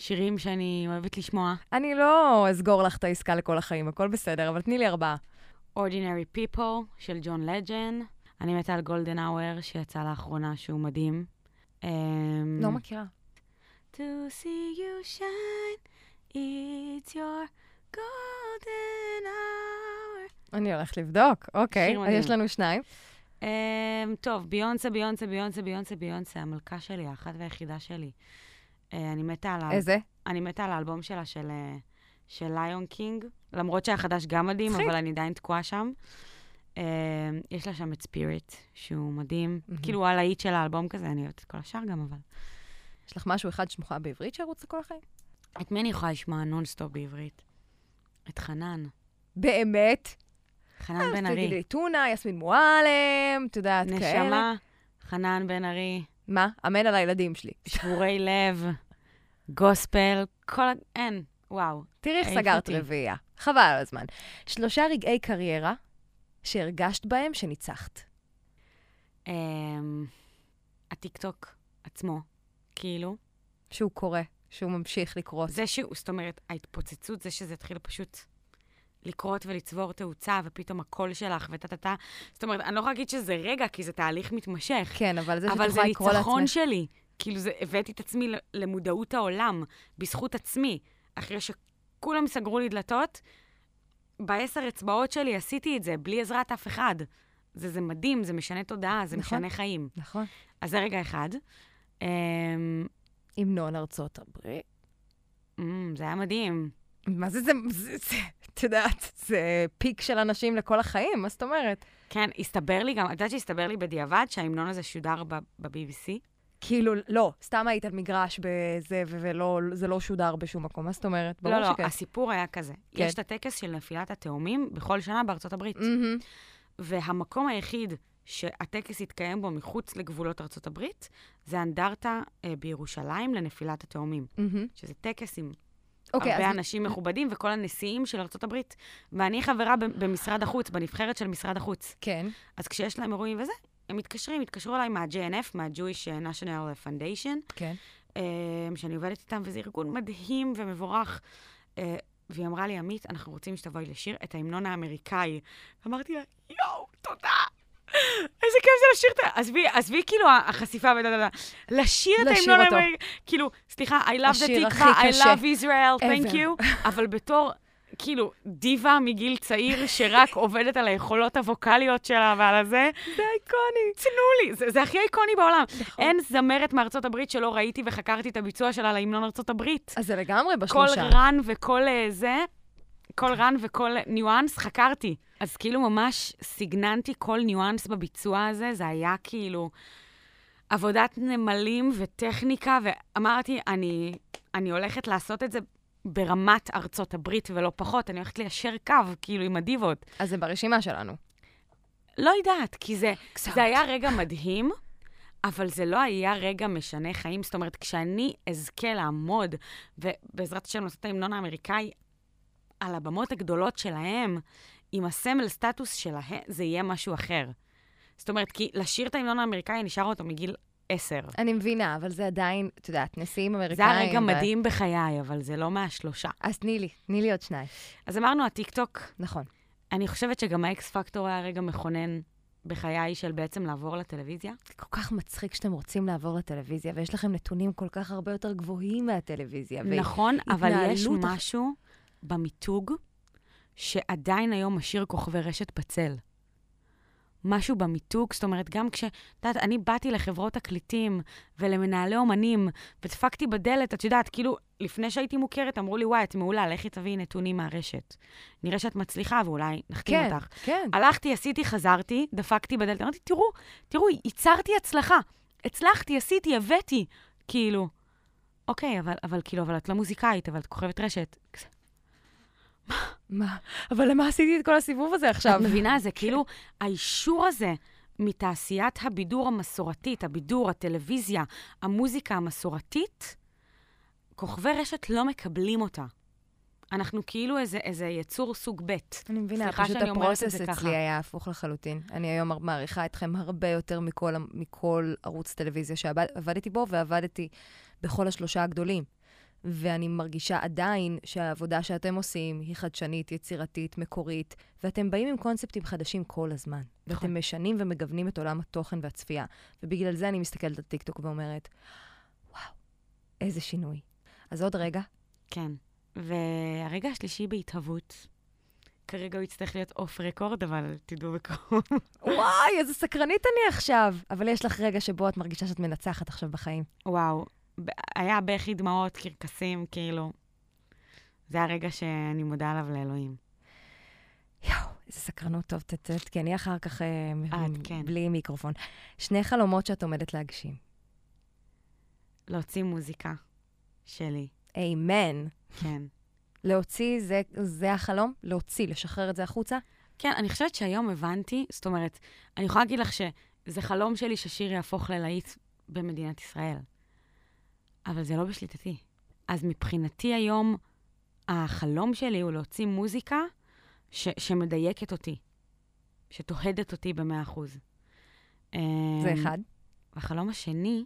שירים שאני אוהבת לשמוע. אני לא אסגור לך את העסקה לכל החיים, הכל בסדר, אבל תני לי ארבעה. Ordinary People של ג'ון לג'ן. אני מתה על גולדן אאואר שיצא לאחרונה, שהוא מדהים. אמ, לא מכירה. To see you shine, it's your golden hour. אני הולכת לבדוק, אוקיי. אז. יש לנו שניים. Um, טוב, ביונסה, ביונסה, ביונסה, ביונסה, ביונסה, המלכה שלי, האחת והיחידה שלי. Uh, אני מתה על. איזה? אני מתה על האלבום שלה של, אה, של Lion King, למרות שהחדש גם מדהים. אבל אני עדיין תקועה שם. אה, יש לה שם את Spirit, שהוא מדהים. כאילו, הלהיט של האלבום כזה, אני אוהבת את כל השאר גם, אבל... יש לך משהו אחד שמוכרח בעברית שירוץ לכל החיים? את מי אני יכולה לשמוע נונסטופ בעברית? את חנן. באמת? חנן בן אז תגידי ארי. לי טונה, יסמין מועלם, את יודעת, כאלה. נשמה, חנן בן ארי, מה? אמן על הילדים שלי. שבורי לב, גוספל, כל ה... אין, וואו. תראי איך סגרת. רביעייה. חבל על הזמן. שלושה רגעי קריירה שהרגשת בהם שניצחת. אמ, הטיקטוק עצמו, כאילו. שהוא קורה, שהוא ממשיך לקרות. זה שהוא, זאת אומרת, ההתפוצצות, זה שזה התחיל פשוט לקרות ולצבור תאוצה, ופתאום הקול שלך וטה-טה-טה. זאת אומרת, אני לא יכולה להגיד שזה רגע, כי זה תהליך מתמשך. כן, אבל זה שאת אבל זה יכולה לקרוא ניצחון לעצמך. שלי. כאילו, זה, הבאתי את עצמי למודעות העולם, בזכות עצמי. אחרי שכולם סגרו לי דלתות, בעשר אצבעות שלי עשיתי את זה, בלי עזרת אף אחד. זה, זה מדהים, זה משנה תודעה, זה נכון. משנה חיים. נכון. אז זה רגע אחד. אמ, המנון ארצות הברית. אמ, זה היה מדהים. מה זה זה? זה- זה- את יודעת, זה פיק של אנשים לכל החיים, מה זאת אומרת? כן, הסתבר לי גם, את יודעת שהסתבר לי בדיעבד שההמנון הזה שודר ב-BBC? כאילו, לא, סתם היית על מגרש בזה, ו- ולא, זה לא שודר בשום מקום, מה זאת אומרת? ברור לא, לא, שכן. הסיפור היה כזה. כן. יש את הטקס של נפילת התאומים בכל שנה בארצות הברית. מהמם. והמקום היחיד שהטקס התקיים בו מחוץ לגבולות ארצות הברית, זה אנדרטה אה, בירושלים לנפילת התאומים. מהמם. שזה טקס עם אוקיי, הרבה אז אנשים מכובדים וכל הנשיאים של הברית. ואני חברה במשרד החוץ, בנבחרת של משרד החוץ. כן. אז כשיש להם אירועים וזה, הם מתקשרים, התקשרו אליי מה-JNF, מה-Jewish National Foundation, כן. אה, שאני עובדת איתם, וזה ארגון מדהים ומבורך. אה, והיא אמרה לי, עמית, אנחנו רוצים שתבואי לשיר את ההמנון האמריקאי. אמרתי לה, יואו, תודה. לשיר את ה... עזבי, עזבי כאילו החשיפה ודה דה דה. לשיר את ההמנון. האמריקאי. כאילו, סליחה, I love the תקווה, I love Israel, thank you, אבל בתור, כאילו, דיבה מגיל צעיר שרק עובדת על היכולות הווקאליות שלה ועל הזה, זה איקוני. תנו לי, זה, זה הכי איקוני בעולם. נכון. אין זמרת מארצות הברית שלא ראיתי וחקרתי את הביצוע שלה להמנון ארצות הברית. אז זה לגמרי כל בשלושה. רן וכל אה, זה, כל רן וכל ניואנס חקרתי. אז כאילו ממש סגננתי כל ניואנס בביצוע הזה, זה היה כאילו עבודת נמלים וטכניקה, ואמרתי, אני, אני הולכת לעשות את זה ברמת ארצות הברית ולא פחות, אני הולכת ליישר קו, כאילו, עם הדיבות. אז זה ברשימה שלנו. לא יודעת, כי זה, קצת. זה היה רגע מדהים, אבל זה לא היה רגע משנה חיים. זאת אומרת, כשאני אזכה לעמוד, ובעזרת השם לעשות את ההמנון האמריקאי, על הבמות הגדולות שלהם, עם הסמל סטטוס שלהם, זה יהיה משהו אחר. זאת אומרת, כי לשיר את ההמנון האמריקאי, שרה אותו מגיל עשר. אני מבינה, אבל זה עדיין, את יודעת, נשיאים אמריקאים. זה היה רגע ו- מדהים בחיי, אבל זה לא מהשלושה. אז תני לי, תני לי עוד שניים. אז אמרנו, הטיקטוק, נכון. אני חושבת שגם האקס פקטור היה רגע מכונן בחיי של בעצם לעבור לטלוויזיה. זה כל כך מצחיק שאתם רוצים לעבור לטלוויזיה, ויש לכם נתונים כל כך הרבה יותר גבוהים מהטלוויזיה. נכון, אבל יש משהו במיתוג שעדיין היום משאיר כוכבי רשת בצל. משהו במיתוג, זאת אומרת, גם כש... את יודעת, אני באתי לחברות תקליטים ולמנהלי אומנים, ודפקתי בדלת, את יודעת, כאילו, לפני שהייתי מוכרת, אמרו לי, וואי, את מעולה, לכי תביאי נתונים מהרשת. נראה שאת מצליחה ואולי נחתים כן, אותך. כן. הלכתי, עשיתי, חזרתי, דפקתי בדלת, אמרתי, תראו, תראו, ייצרתי הצלחה. הצלחתי, עשיתי, הבאתי. כאילו, אוקיי, אבל, אבל כאילו, אבל את לא מוזיקאית, אבל את כוכבת רשת. מה? אבל למה עשיתי את כל הסיבוב הזה עכשיו? את מבינה? זה כאילו, האישור הזה מתעשיית הבידור המסורתית, הבידור, הטלוויזיה, המוזיקה המסורתית, כוכבי רשת לא מקבלים אותה. אנחנו כאילו איזה, איזה יצור סוג ב'. אני מבינה, פשוט הפרוסס אצלי ככה. היה הפוך לחלוטין. אני היום מעריכה אתכם הרבה יותר מכל, מכל ערוץ טלוויזיה שעבדתי בו, ועבדתי בכל השלושה הגדולים. ואני מרגישה עדיין שהעבודה שאתם עושים היא חדשנית, יצירתית, מקורית, ואתם באים עם קונספטים חדשים כל הזמן. נכון. ואתם משנים ומגוונים את עולם התוכן והצפייה. ובגלל זה אני מסתכלת על טיקטוק ואומרת, וואו, איזה שינוי. אז עוד רגע, כן. והרגע השלישי בהתהוות, כרגע הוא יצטרך להיות off record, אבל תדעו בקרוב. וואי, איזה סקרנית אני עכשיו. אבל יש לך רגע שבו את מרגישה שאת מנצחת עכשיו בחיים. וואו, היה בכי דמעות, קרקסים, כאילו. זה הרגע שאני מודה עליו לאלוהים. יואו, איזה סקרנות טוב, תצאת, כי אני אחר כך אה, את, כן. בלי מיקרופון. שני חלומות שאת עומדת להגשים. להוציא מוזיקה שלי, איימן. כן. להוציא, זה, זה החלום? להוציא, לשחרר את זה החוצה? כן, אני חושבת שהיום הבנתי, זאת אומרת, אני יכולה להגיד לך שזה חלום שלי ששיר יהפוך ללהיט במדינת ישראל, אבל זה לא בשליטתי. אז מבחינתי היום, החלום שלי הוא להוציא מוזיקה ש- שמדייקת אותי, שתוהדת אותי במאה אחוז. זה אמ, אחד. והחלום השני,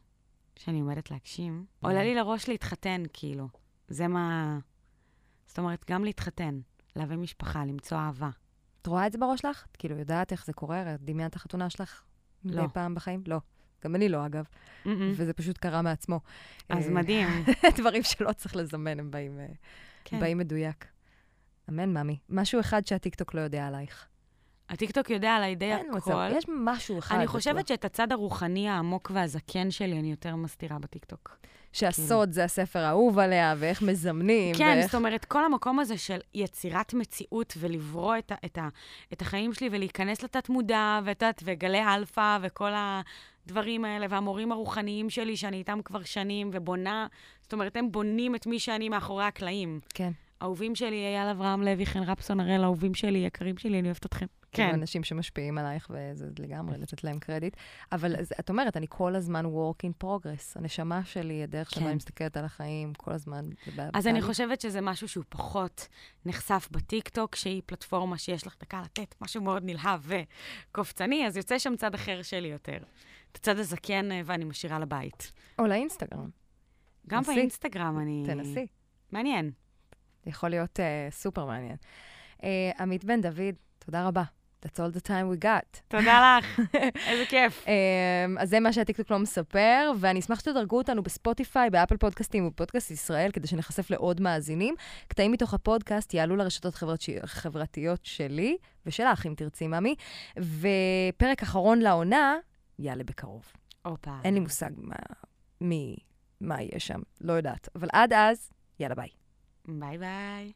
שאני עומדת להגשים, עולה לי לראש להתחתן, כאילו. זה מה... זאת אומרת, גם להתחתן, להביא משפחה, למצוא אהבה. את רואה את זה בראש שלך? את כאילו יודעת איך זה קורה? את דמיינת את החתונה שלך מדי לא. פעם בחיים? לא. גם אני לא, אגב. אמ-אמ. וזה פשוט קרה מעצמו. אז אה, מדהים. [LAUGHS] דברים שלא צריך לזמן, הם באים, אה, כן. באים מדויק. אמן, ממי. משהו אחד שהטיקטוק לא יודע עלייך. הטיקטוק יודע עליי די אין מצב, הכל. יש משהו אחד. אני חושבת לא. שאת הצד הרוחני העמוק והזקן שלי אני יותר מסתירה בטיקטוק. שהסוד זה הספר האהוב עליה, ואיך מזמנים, כן, ואיך... זאת אומרת, כל המקום הזה של יצירת מציאות ולברוא את, ה, את, ה, את החיים שלי ולהיכנס לתת-מודע, ואת יודעת, וגלי אלפא, וכל הדברים האלה, והמורים הרוחניים שלי, שאני איתם כבר שנים, ובונה, זאת אומרת, הם בונים את מי שאני מאחורי הקלעים. כן. אהובים שלי, אייל אברהם לוי, חן רפסון הראל, אהובים שלי, יקרים שלי, אני אוהבת אתכם. כן. כן. אנשים שמשפיעים עלייך, וזה לגמרי [LAUGHS] לתת להם קרדיט. אבל אז את אומרת, אני כל הזמן work in progress. הנשמה שלי, הדרך שבה כן. אני מסתכלת על החיים, כל הזמן. אז אני. חושבת שזה משהו שהוא פחות נחשף בטיקטוק, שהיא פלטפורמה שיש לך דקה לתת משהו מאוד נלהב וקופצני, אז יוצא שם צד אחר שלי יותר. את הצד הזקן, אה, ואני משאירה לבית. או לאינסטגרם, גם נסי. באינסטגרם אני... תנסי. מעניין. יכול להיות אה, סופר מעניין. אה, עמית בן דוד, תודה רבה. That's all the time we got. תודה [LAUGHS] לך, איזה כיף. אז זה מה שהטיקטוק לא מספר, ואני אשמח שתדרגו אותנו בספוטיפיי, באפל פודקאסטים ובפודקאסט ישראל, כדי שנחשף לעוד מאזינים. קטעים מתוך הפודקאסט יעלו לרשתות חברתי, חברתיות שלי, ושלך, אם תרצי, ממי. ופרק אחרון לעונה יעלה בקרוב. הופה. אין לי מושג מה, מי, מה יהיה שם, לא יודעת. אבל עד אז, יאללה ביי. ביי ביי.